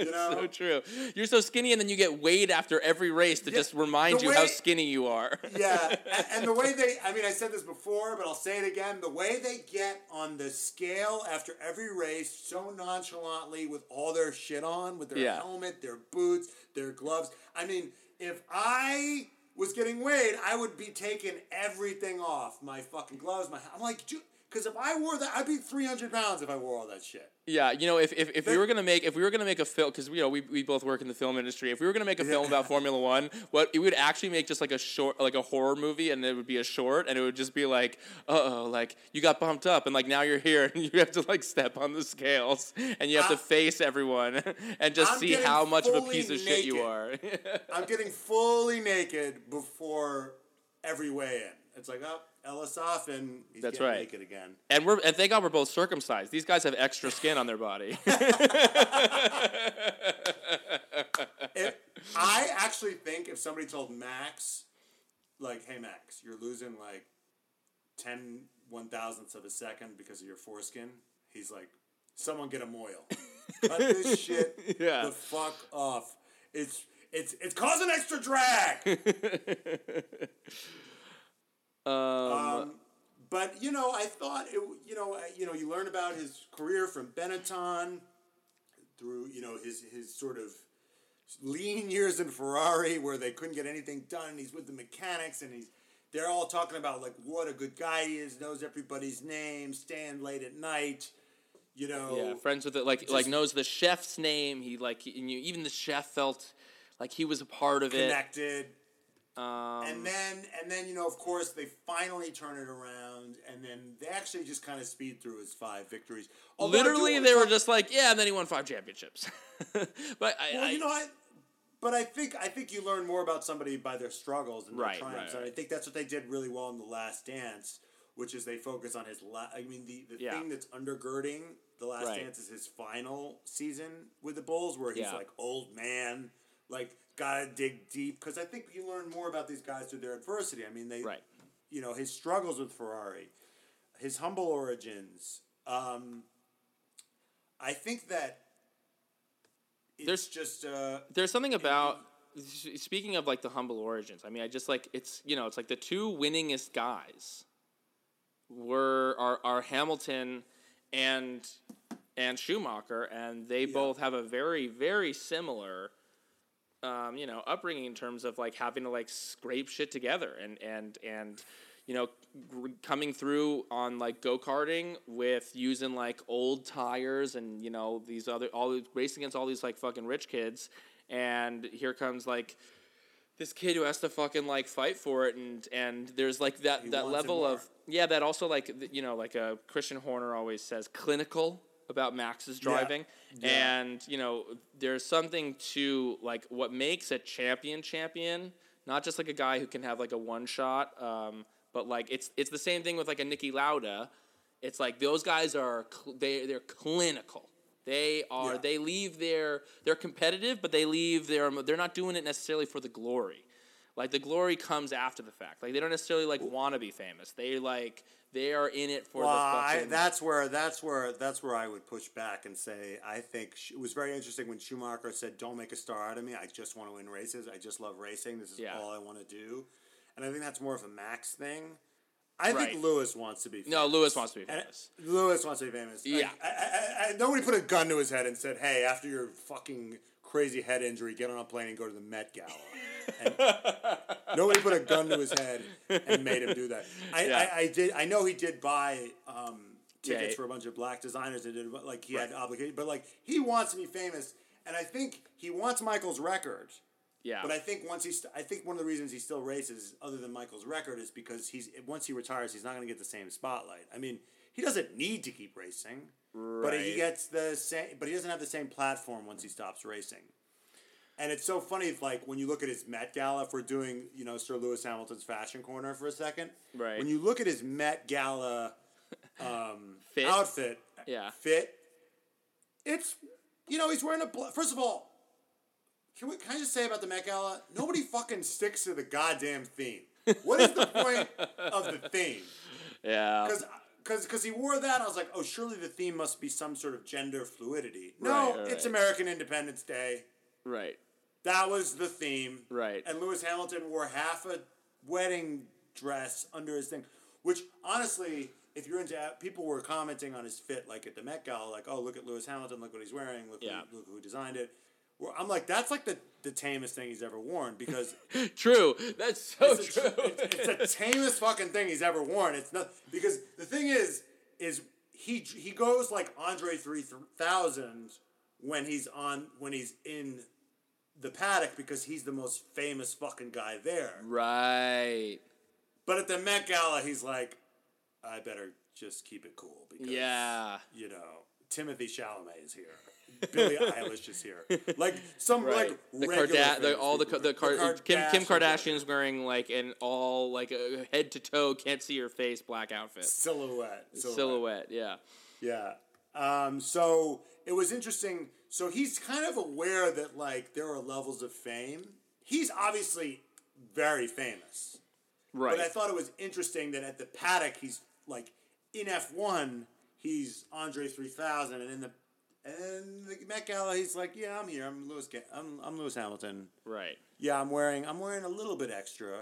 You know. so true. You're so skinny, and then you get weighed after every race to Yeah, just remind the you how skinny you are. yeah, and, and the way they, I mean, I said this before, but I'll say it again. The way they get on the scale after every race so nonchalantly with all their shit on, with their Yeah. helmet, their boots, their gloves. I mean, if I was getting weighed, I would be taking everything off my fucking gloves. My, I'm like, dude, because if I wore that, I'd be 300 pounds if I wore all that shit. Yeah, you know, if, if, if we were gonna make if we were gonna make a film because you know we, we both work in the film industry. If we were gonna make a film about Formula One, what it would actually make just like a short, like a horror movie, and it would be a short, and it would just be like, uh oh, like you got bumped up, and like now you're here, and you have to like step on the scales, and you have to I'm- face everyone, and just I'm see how much of a piece of shit you are. I'm getting fully naked before every weigh-in. It's like, oh, Ellis off and he's That's right. naked again. and we're and thank God we're both circumcised. These guys have extra skin on their body. If, I actually think if somebody told Max, like, hey Max, you're losing like 10 one thousandths of a second because of your foreskin, he's like, someone get a mohel. Cut this shit Yeah. the fuck off. It's it's it's causing extra drag. Um, Um, but you know, I thought it. You know, you know, you learn about his career from Benetton through you know his his sort of lean years in Ferrari where they couldn't get anything done. He's with the mechanics and he's they're all talking about like what a good guy he is, knows everybody's name, stand late at night. You know, Yeah, friends with it, like like knows the chef's name. He like he, and you, even the chef felt like he was a part of it. connected. it. Um, and then and then you know of course they finally turn it around and then they actually just kind of speed through his five victories. Although literally, they were just like, yeah, and then he won five championships. but I, Well, I, you know, I, but I think I think you learn more about somebody by their struggles and their Right, triumphs, right, and I think that's what they did really well in the Last Dance, which is they focus on his. La- I mean, the the Yeah. thing that's undergirding the Last. Dance is his final season with the Bulls, where he's Yeah. like old man, like gotta dig deep. Because I think you learn more about these guys through their adversity. I mean, they, right. you know, his struggles with Ferrari, his humble origins. Um, I think that it's There's- just uh, There's something about speaking of like the humble origins. I mean, I just like it's you know it's like the two winningest guys were are, are Hamilton and and Schumacher, and they both have a very very similar. Um, you know, upbringing in terms of like having to like scrape shit together and and and you know, gr- coming through on like go karting with using like old tires and you know these other all racing against all these like fucking rich kids, and here comes like this kid who has to fucking like fight for it. And and there's like that He that level of yeah that also like you know like a Christian Horner always says clinical about Max's driving. Yeah. and you know there's something to like what makes a champion champion not just like a guy who can have like a one shot um, but like it's it's the same thing with like a Niki Lauda. It's like those guys are cl- they they're clinical. They are Yeah. they leave their they're competitive but they leave their they're not doing it necessarily for the glory. Like the glory comes after the fact. Like they don't necessarily like want to be famous. They like they are in it for Well, the I, that's where that's where that's where I would push back and say I think it was very interesting when Schumacher said, "Don't make a star out of me. I just want to win races. I just love racing. This is Yeah. all I want to do." And I think that's more of a Max thing. I Right. think Lewis wants to be. famous. no Lewis wants to be And famous Lewis wants to be famous. Yeah. I, I, I, nobody put a gun to his head and said, "Hey, after your fucking crazy head injury, get on a plane and go to the Met Gala." And nobody put a gun to his head and made him do that. I, Yeah. I, I did. I know he did buy um, tickets he- for a bunch of black designers and did like he had obligation, but like he wants to be famous, and I think he wants Michael's record. yeah But I think once he's, I think one of the reasons he still races, other than Michael's record, is because he's once he retires, he's not going to get the same spotlight. I mean, he doesn't need to keep racing, but he gets the same. But he doesn't have the same platform once he stops racing. And it's so funny, like when you look at his Met Gala, if we're doing, you know, Sir Lewis Hamilton's fashion corner for a second, Right. When you look at his Met Gala um, Fit? outfit, Yeah. fit, it's, you know, he's wearing a. Bl- First of all, can we? Can I just say about the Met Gala? Nobody fucking sticks to the goddamn theme. What is the point of the theme? yeah Because because because he wore that, I was like, oh, surely the theme must be some sort of gender fluidity. No, Right, right, it's. American Independence Day. right That was the theme. Right. And Lewis Hamilton wore half a wedding dress under his thing, which honestly, if you're into people were commenting on his fit, like at the Met Gala, like, oh, look at Lewis Hamilton, look what he's wearing, look, Yeah. who, look who designed it. Where I'm like, that's like the, the tamest thing he's ever worn because true that's so it's, a, true it's, it's the tamest fucking thing he's ever worn. It's not because the thing is, is he he goes like Andre three thousand when he's on when he's in the paddock because he's the most famous fucking guy there. right But at the Met Gala, he's like, I better just keep it cool because Yeah. you know Timothée Chalamet is here. Billie Eilish is here. Like some Right. like the regular Karda- the, all the the, Car- The Kim Kim Kardashians are Kardashian's wearing like an all like a head to toe can't see your face black outfit silhouette. silhouette. silhouette yeah Yeah. Um, so it was interesting. So he's kind of aware that like there are levels of fame. He's obviously very famous. right But I thought it was interesting that at the paddock he's like in F one he's Andre three thousand and in the and the Met Gala he's like yeah I'm here I'm Lewis Ga- I'm I'm Lewis Hamilton right yeah I'm wearing I'm wearing a little bit extra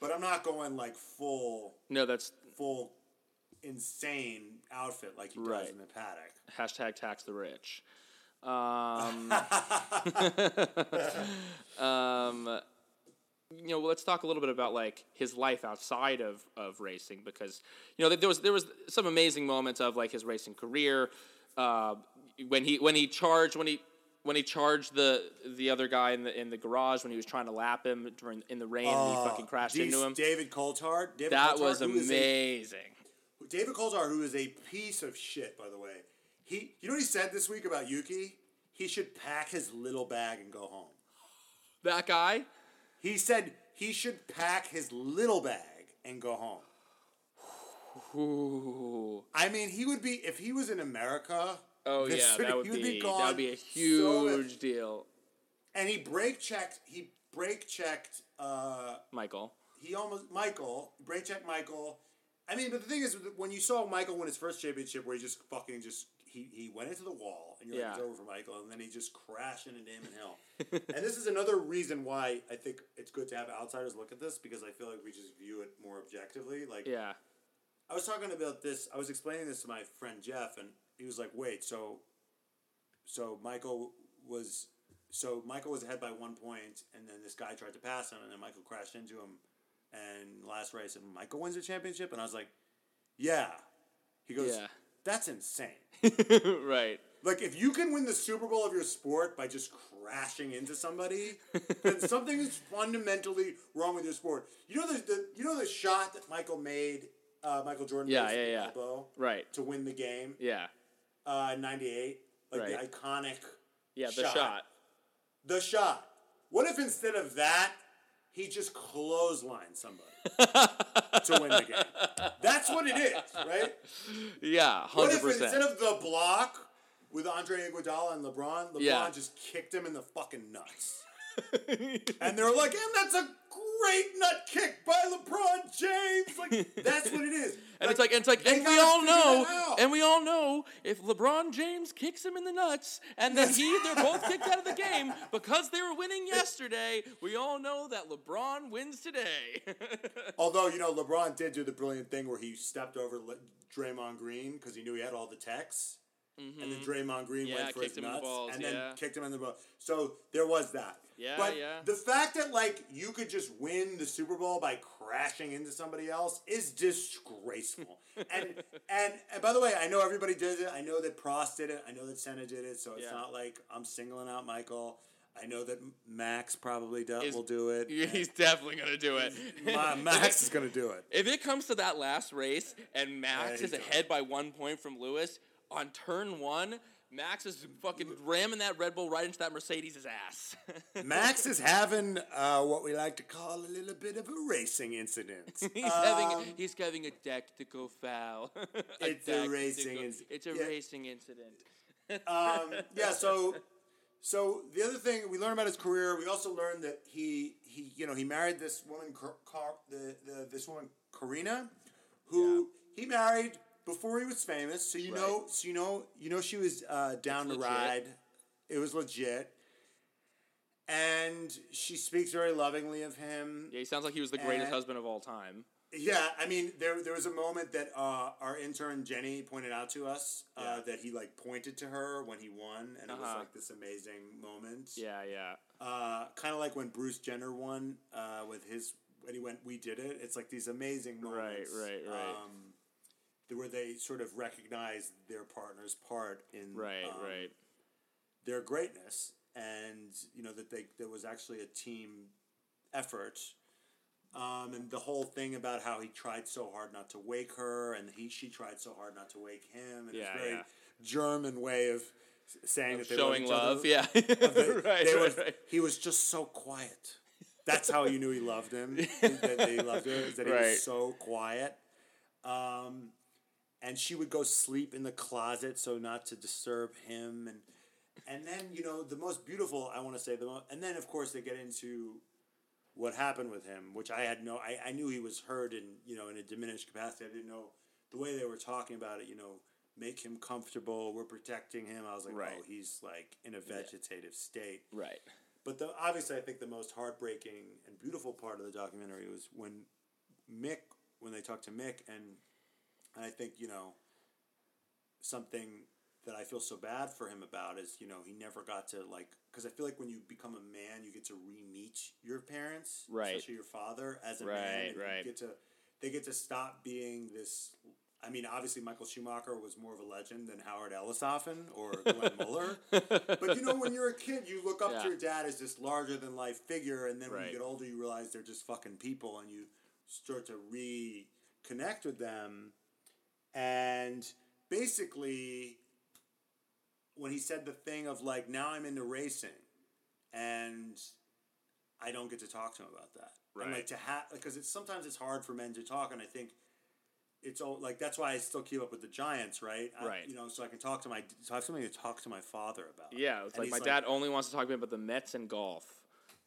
but I'm not going like full no that's full insane outfit like he Right. does in the paddock. hashtag tax the rich um um you know, let's talk a little bit about like his life outside of, of racing because you know there was there was some amazing moments of like his racing career uh, when he when he charged when he when he charged the the other guy in the in the garage when he was trying to lap him during in the rain and he fucking crashed into him. David Coulthard. David that Coulthard, was is a- amazing. David Coulthard, who is a piece of shit, by the way. He, you know what he said this week about Yuki? He should pack his little bag and go home. That guy. He said he should pack his little bag and go home. Ooh. I mean, he would be if he was in America. Oh yeah, that would he be, gone that would be a so- huge deal, and he break checked. He break checked. Uh, Michael. he almost Michael break checked Michael. I mean, but the thing is, when you saw Michael win his first championship, where he just fucking just he, he went into the wall, and you're like, it's over for Michael, and then he just crashed into Damon Hill. and this is another reason why I think it's good to have outsiders look at this because I feel like we just view it more objectively. Like, Yeah. I was talking about this. I was explaining this to my friend Jeff, and he was like, "Wait, so, so Michael was, so Michael was ahead by one point, and then this guy tried to pass him, and then Michael crashed into him, and last race, and Michael wins the championship." And I was like, "Yeah." He goes, Yeah. "That's insane." right. Like if you can win the Super Bowl of your sport by just crashing into somebody, then something is fundamentally wrong with your sport. You know the, the you know the shot that Michael made, uh, Michael Jordan Yeah, yeah, yeah. elbow Right. to win the game, Yeah. uh, ninety eight, like the iconic, Yeah. The Shot. shot. the shot. What if instead of that, he just clotheslined somebody to win the game? That's what it is, right? Yeah. 100%. What if instead of the block with Andre Iguodala and LeBron, LeBron Yeah. just kicked him in the fucking nuts? And they're like, and that's a great nut kick by LeBron James. Like that's what it is. And it's like, and it's like, and we all know, and we all know, if LeBron James kicks him in the nuts, and then he, they're both kicked out of the game because they were winning yesterday. We all know that LeBron wins today. Although you know, LeBron did do the brilliant thing where he stepped over Draymond Green because he knew he had all the techs. And then Draymond Green Mm-hmm. Yeah, went for his in the nuts, balls, and then yeah. kicked him in the balls. So there was that. Yeah, but yeah. the fact that like you could just win the Super Bowl by crashing into somebody else is disgraceful. and, and and by the way, I know everybody does it. I know that Prost did it. I know that Senna did it. So it's Yeah. not like I'm singling out Michael. I know that Max probably do, Is- will do it. He's definitely gonna do it. Ma- Max is gonna do it. If it comes to that last race and Max is ahead by one point from Lewis on turn one, Max is fucking ramming that Red Bull right into that Mercedes' ass. Max is having uh, what we like to call a little bit of a racing incident. he's Um, having he's having a tactical foul. It's a racing tactical- inc- It's a yeah. racing incident. um, yeah, so so the other thing we learned about his career, we also learned that he he you know he married this woman, Car- Car- the, the this woman Corinna, who he married before he was famous. So you know, so you know, you know she was uh, down to legit. ride. It was legit. And she speaks very lovingly of him. Yeah, he sounds like he was the greatest And- husband of all time. Yeah, I mean, there there was a moment that uh, our intern Jenny pointed out to us uh, Yeah. that he like pointed to her when he won, and it was Uh-huh. like this amazing moment. Yeah, yeah. Uh, kind of like when Bruce Jenner won uh, with his when he went, "We did it." It's like these amazing moments, right, right. Um, th- where they sort of recognize their partner's part in Right, um, right. their greatness, and you know that they there was actually a team effort. Um, and the whole thing about how he tried so hard not to wake her, and he she tried so hard not to wake him, and Yeah, it's very yeah. German way of saying that they Showing love, other. yeah. They- right, right, was- right. He was just so quiet. That's how you knew he loved him. that, he loved her. Is that he was so quiet. Um, and she would go sleep in the closet so not to disturb him. And and then you know the most beautiful I want to say the most. And then of course they get into what happened with him, which I had no. I, I knew he was hurt in you know in a diminished capacity. I didn't know the way they were talking about it. You know. Make him comfortable. We're protecting him. I was like, Right. oh, he's like in a vegetative state. Right. But the, obviously, I think the most heartbreaking and beautiful part of the documentary was when Mick, when they talked to Mick, and, and I think you know something that I feel so bad for him about is you know he never got to like because I feel like when you become a man, you get to re-meet your parents, Right. Especially your father as a Right, man. right. Get to they get to stop being this. I mean, obviously, Michael Schumacher was more of a legend than Howard Ellishoffen or Glenn Muller. But you know, when you're a kid, you look up Yeah. to your dad as this larger than life figure, and then when you get older, you realize they're just fucking people, and you start to reconnect with them. And basically, when he said the thing of like, now I'm into racing, and I don't get to talk to him about that. And like to have because it's sometimes it's hard for men to talk, and I think it's all like that's why I still keep up with the Giants, right? I- Right. you know, so I can talk to my so I have something to talk to my father about. Yeah, it's And like my dad only wants to talk to me about the Mets and golf.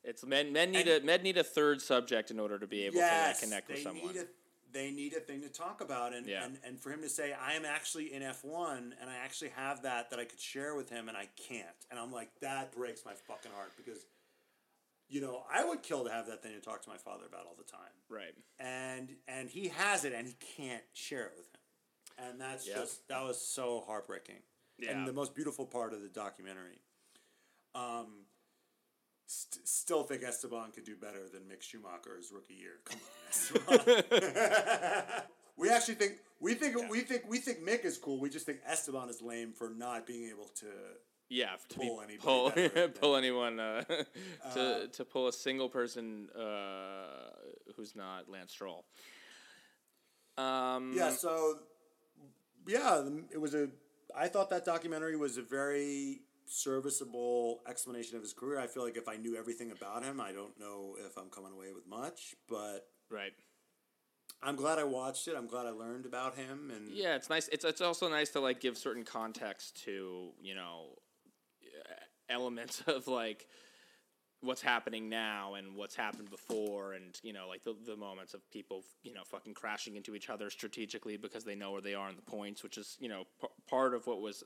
It's men. Men need And- a men need a third subject in order to be able yes, to like, connect with they someone. Need a, they need a thing to talk about, and, Yeah. and and for him to say, I am actually in F one, and I actually have that that I could share with him, and I can't, and I'm like, that breaks my fucking heart because, you know, I would kill to have that thing to talk to my father about all the time. Right. And and he has it and he can't share it with him. And that's Yeah. just that was so heartbreaking. Yeah. And the most beautiful part of the documentary. Um st- still think Esteban could do better than Mick Schumacher his rookie year. Come on, Esteban. we actually think we think we think we think Mick is cool. We just think Esteban is lame for not being able to Yeah, to Pull be, pull, better pull anyone uh, to to pull a single person uh, who's not Lance Stroll. Um, Yeah, so yeah, it was a. I thought that documentary was a very serviceable explanation of his career. I feel like if I knew everything about him, I don't know if I'm coming away with much, but right. I'm glad I watched it. I'm glad I learned about him, and Yeah, it's nice. It's it's also nice to like give certain context to you know elements of like what's happening now and what's happened before and you know like the, the moments of people you know fucking crashing into each other strategically because they know where they are in the points which is you know p- part of what was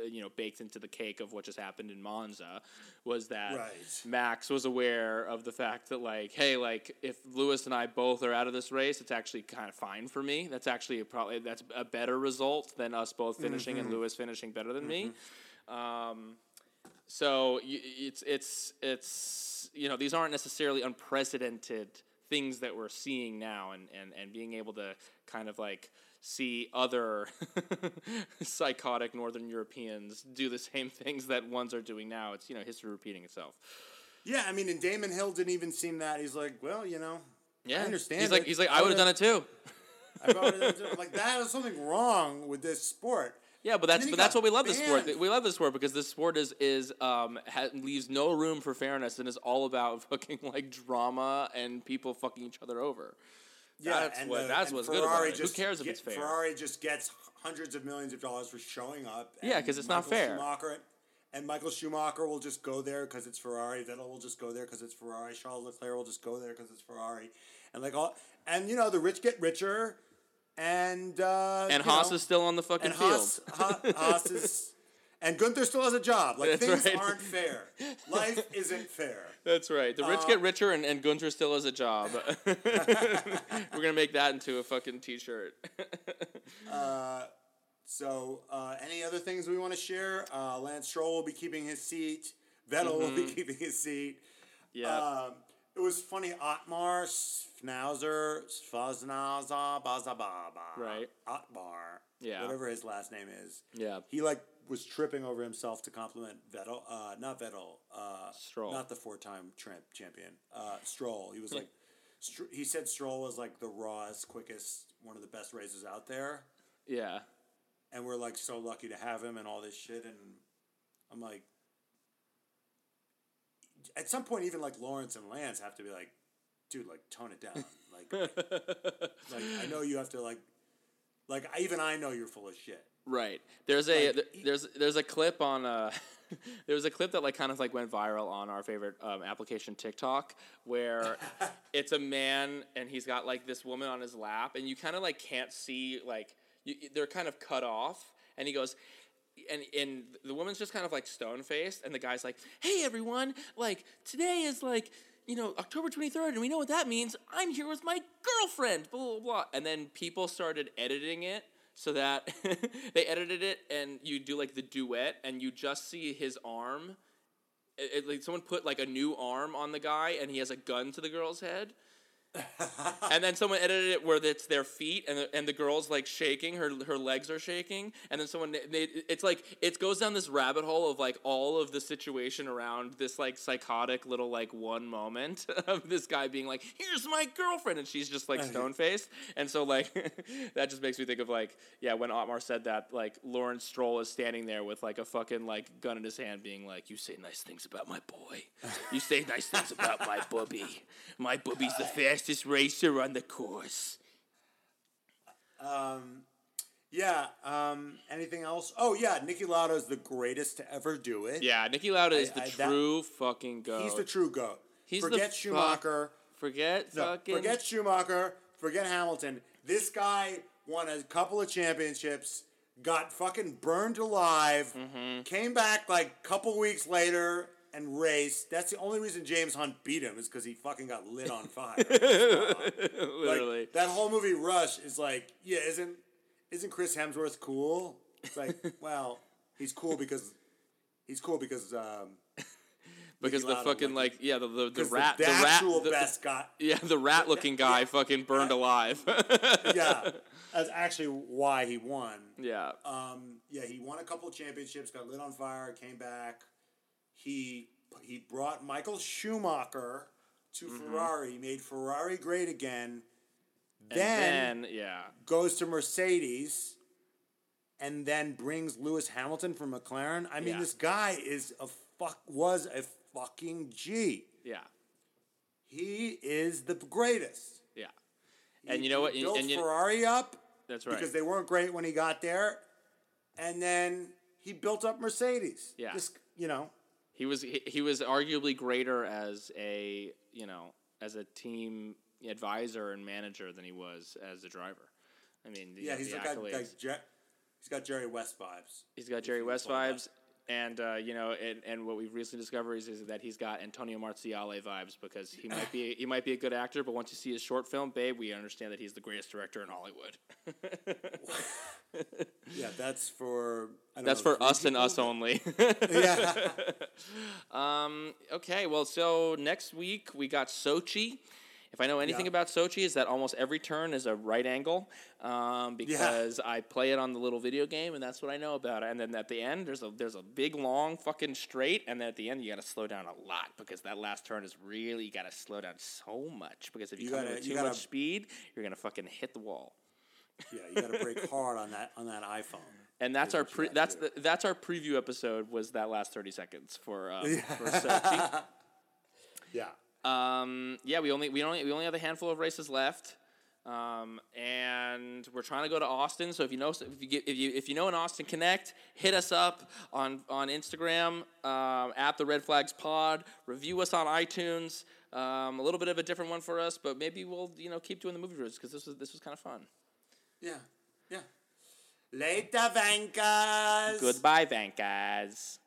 Uh, you know baked into the cake of what just happened in Monza was that Right. Max was aware of the fact that like hey like if Lewis and I both are out of this race it's actually kind of fine for me. That's actually a probably that's a better result than us both finishing and mm-hmm. Lewis finishing better than me. Mm-hmm. Um, so it's it's it's you know these aren't necessarily unprecedented things that we're seeing now, and and and being able to kind of like see other psychotic Northern Europeans do the same things that ones are doing now. It's you know history repeating itself. yeah, I mean, and Damon Hill didn't even seem that. He's like, well, you know, Yeah, I understand. He's like it. he's like I would have done it too. I probably done it. like that is something wrong with this sport. Yeah, but that's but that's what we love this sport. We love this sport because this sport is is um ha- leaves no room for fairness and is all about fucking like drama and people fucking each other over. That's and what- the- that's what's good about Ferrari it. Who just cares if get- it's fair? Ferrari just gets hundreds of millions of dollars for showing up. Yeah, because it's not fair. Schumacher, and Michael Schumacher will just go there because it's Ferrari. Vettel will just go there because it's Ferrari. Charles Leclerc will just go there because it's Ferrari. And like all, and you know the rich get richer, and uh, And Haas know, is still on the fucking and field. Haas, Ha- Haas is. And Gunther still has a job. Like That's things right. aren't fair. Life isn't fair. That's right. The rich Uh, get richer, and, and Gunter still has a job. We're gonna make that into a fucking t-shirt. uh, So, uh, any other things we want to share? Uh, Lance Stroll will be keeping his seat. Vettel will be keeping his seat. Mm-hmm. yeah. Um, it was funny. Otmar Schnauzer, Svaznaza, Bazababa. Right. Otmar. Yeah. Whatever his last name is. Yeah. He like was tripping over himself to compliment Vettel. Uh, not Vettel. Uh, Stroll. Not the four-time tramp champion. Uh, Stroll. He was like. Str- he said Stroll was like the rawest, quickest, one of the best racers out there yeah. and we're like so lucky to have him and all this shit and i'm like at some point even like lawrence and lance have to be like dude like tone it down like like i know you have to like like I- even i know you're full of shit Right. There's a Like, there's there's a clip on uh there was a clip that like kind of like went viral on our favorite um, application TikTok where it's a man and he's got like this woman on his lap and you kind of like can't see like you, they're kind of cut off and he goes and and the woman's just kind of like stone faced and the guy's like hey everyone like today is like you know October 23rd and we know what that means I'm here with my girlfriend blah blah blah and then people started editing it so that they edited it and you do like the duet and you just see his arm. It, it- like someone put like a new arm on the guy and he has a gun to the girl's head and then someone edited it where it's their feet and the, and the girl's like shaking her her legs are shaking. And then someone they, it's like it goes down this rabbit hole of like all of the situation around this like psychotic little like one moment of this guy being like here's my girlfriend and she's just like stone faced and so like that just makes me think of like yeah when Otmar said that like Lawrence Stroll is standing there with like a fucking like gun in his hand being like you say nice things about my boy. You say nice things about my bubby. My bubby's the uh, fastest racer on the course. Yeah um anything else? Oh yeah Niki Lauda is the greatest to ever do it. Yeah Niki Lauda is the I- that- true fucking goat. He's the true goat. He's forget schumacher. forget No, fucking forget Schumacher, forget Hamilton. This guy won a couple of championships, got fucking burned alive, Mm-hmm. came back like a couple weeks later, and race. That's the only reason James Hunt beat him is because he fucking got lit on fire. Literally. Like, that whole movie Rush is like, yeah, isn't isn't Chris Hemsworth cool? It's like, well, he's cool because he's cool because um, because the fucking like- like yeah the the, the rat the, the, rat actual the- best guy. yeah the rat looking guy Yeah. fucking burned alive. Yeah, that's actually why he won. yeah. Um, yeah, he won a couple championships, got lit on fire, came back. He he brought Michael Schumacher to mm-hmm. Ferrari, made Ferrari great again. Then, then yeah. goes to Mercedes, and then brings Lewis Hamilton from McLaren. I mean, Yeah. this guy is a fuck was a fucking G. Yeah. He is the greatest. Yeah. And He- you know what? And- built and Ferrari up That's right. because they weren't great when he got there, and then he built up Mercedes. Yeah. This, you know, He was he, he was arguably greater as a you know as a team advisor and manager than he was as a driver. I mean, yeah, he's the got Jer- he's got Jerry West vibes. he's got Jerry West vibes, and uh, you know, and, and what we've recently discovered is, is that he's got Antonio Marciale vibes because he might be he might be a good actor, but once you see his short film, babe, we understand that he's the greatest director in Hollywood. Yeah, that's for that's know, for us and us only. Yeah, Um, okay, well, so next week we got Sochi. If I know anything Yeah. about Sochi, is that almost every turn is a right angle, um, because I play it on the little video game, and that's what I know about it. And then at the end, there's a there's a big long fucking straight, and then at the end you got to slow down a lot because that last turn is really got to slow down so much because if you, You come in gotta- with too gotta- much speed, you're gonna fucking hit the wall. yeah, you got to brake hard on that on that iPhone. And that's our pre- that's the, that's our preview episode was that last thirty seconds for um, for Sochi. Yeah, Um, yeah, we only we only we only have a handful of races left, um, and we're trying to go to Austin. So if you know if you get, if you if you know an Austin Connect, hit us up on on Instagram um, at the Red Flags Pod. Review us on iTunes. Um, a little bit of a different one for us, but maybe we'll you know keep doing the movie reviews because this was this was kind of fun. yeah, yeah. Later, Vankers. Goodbye, Vankas.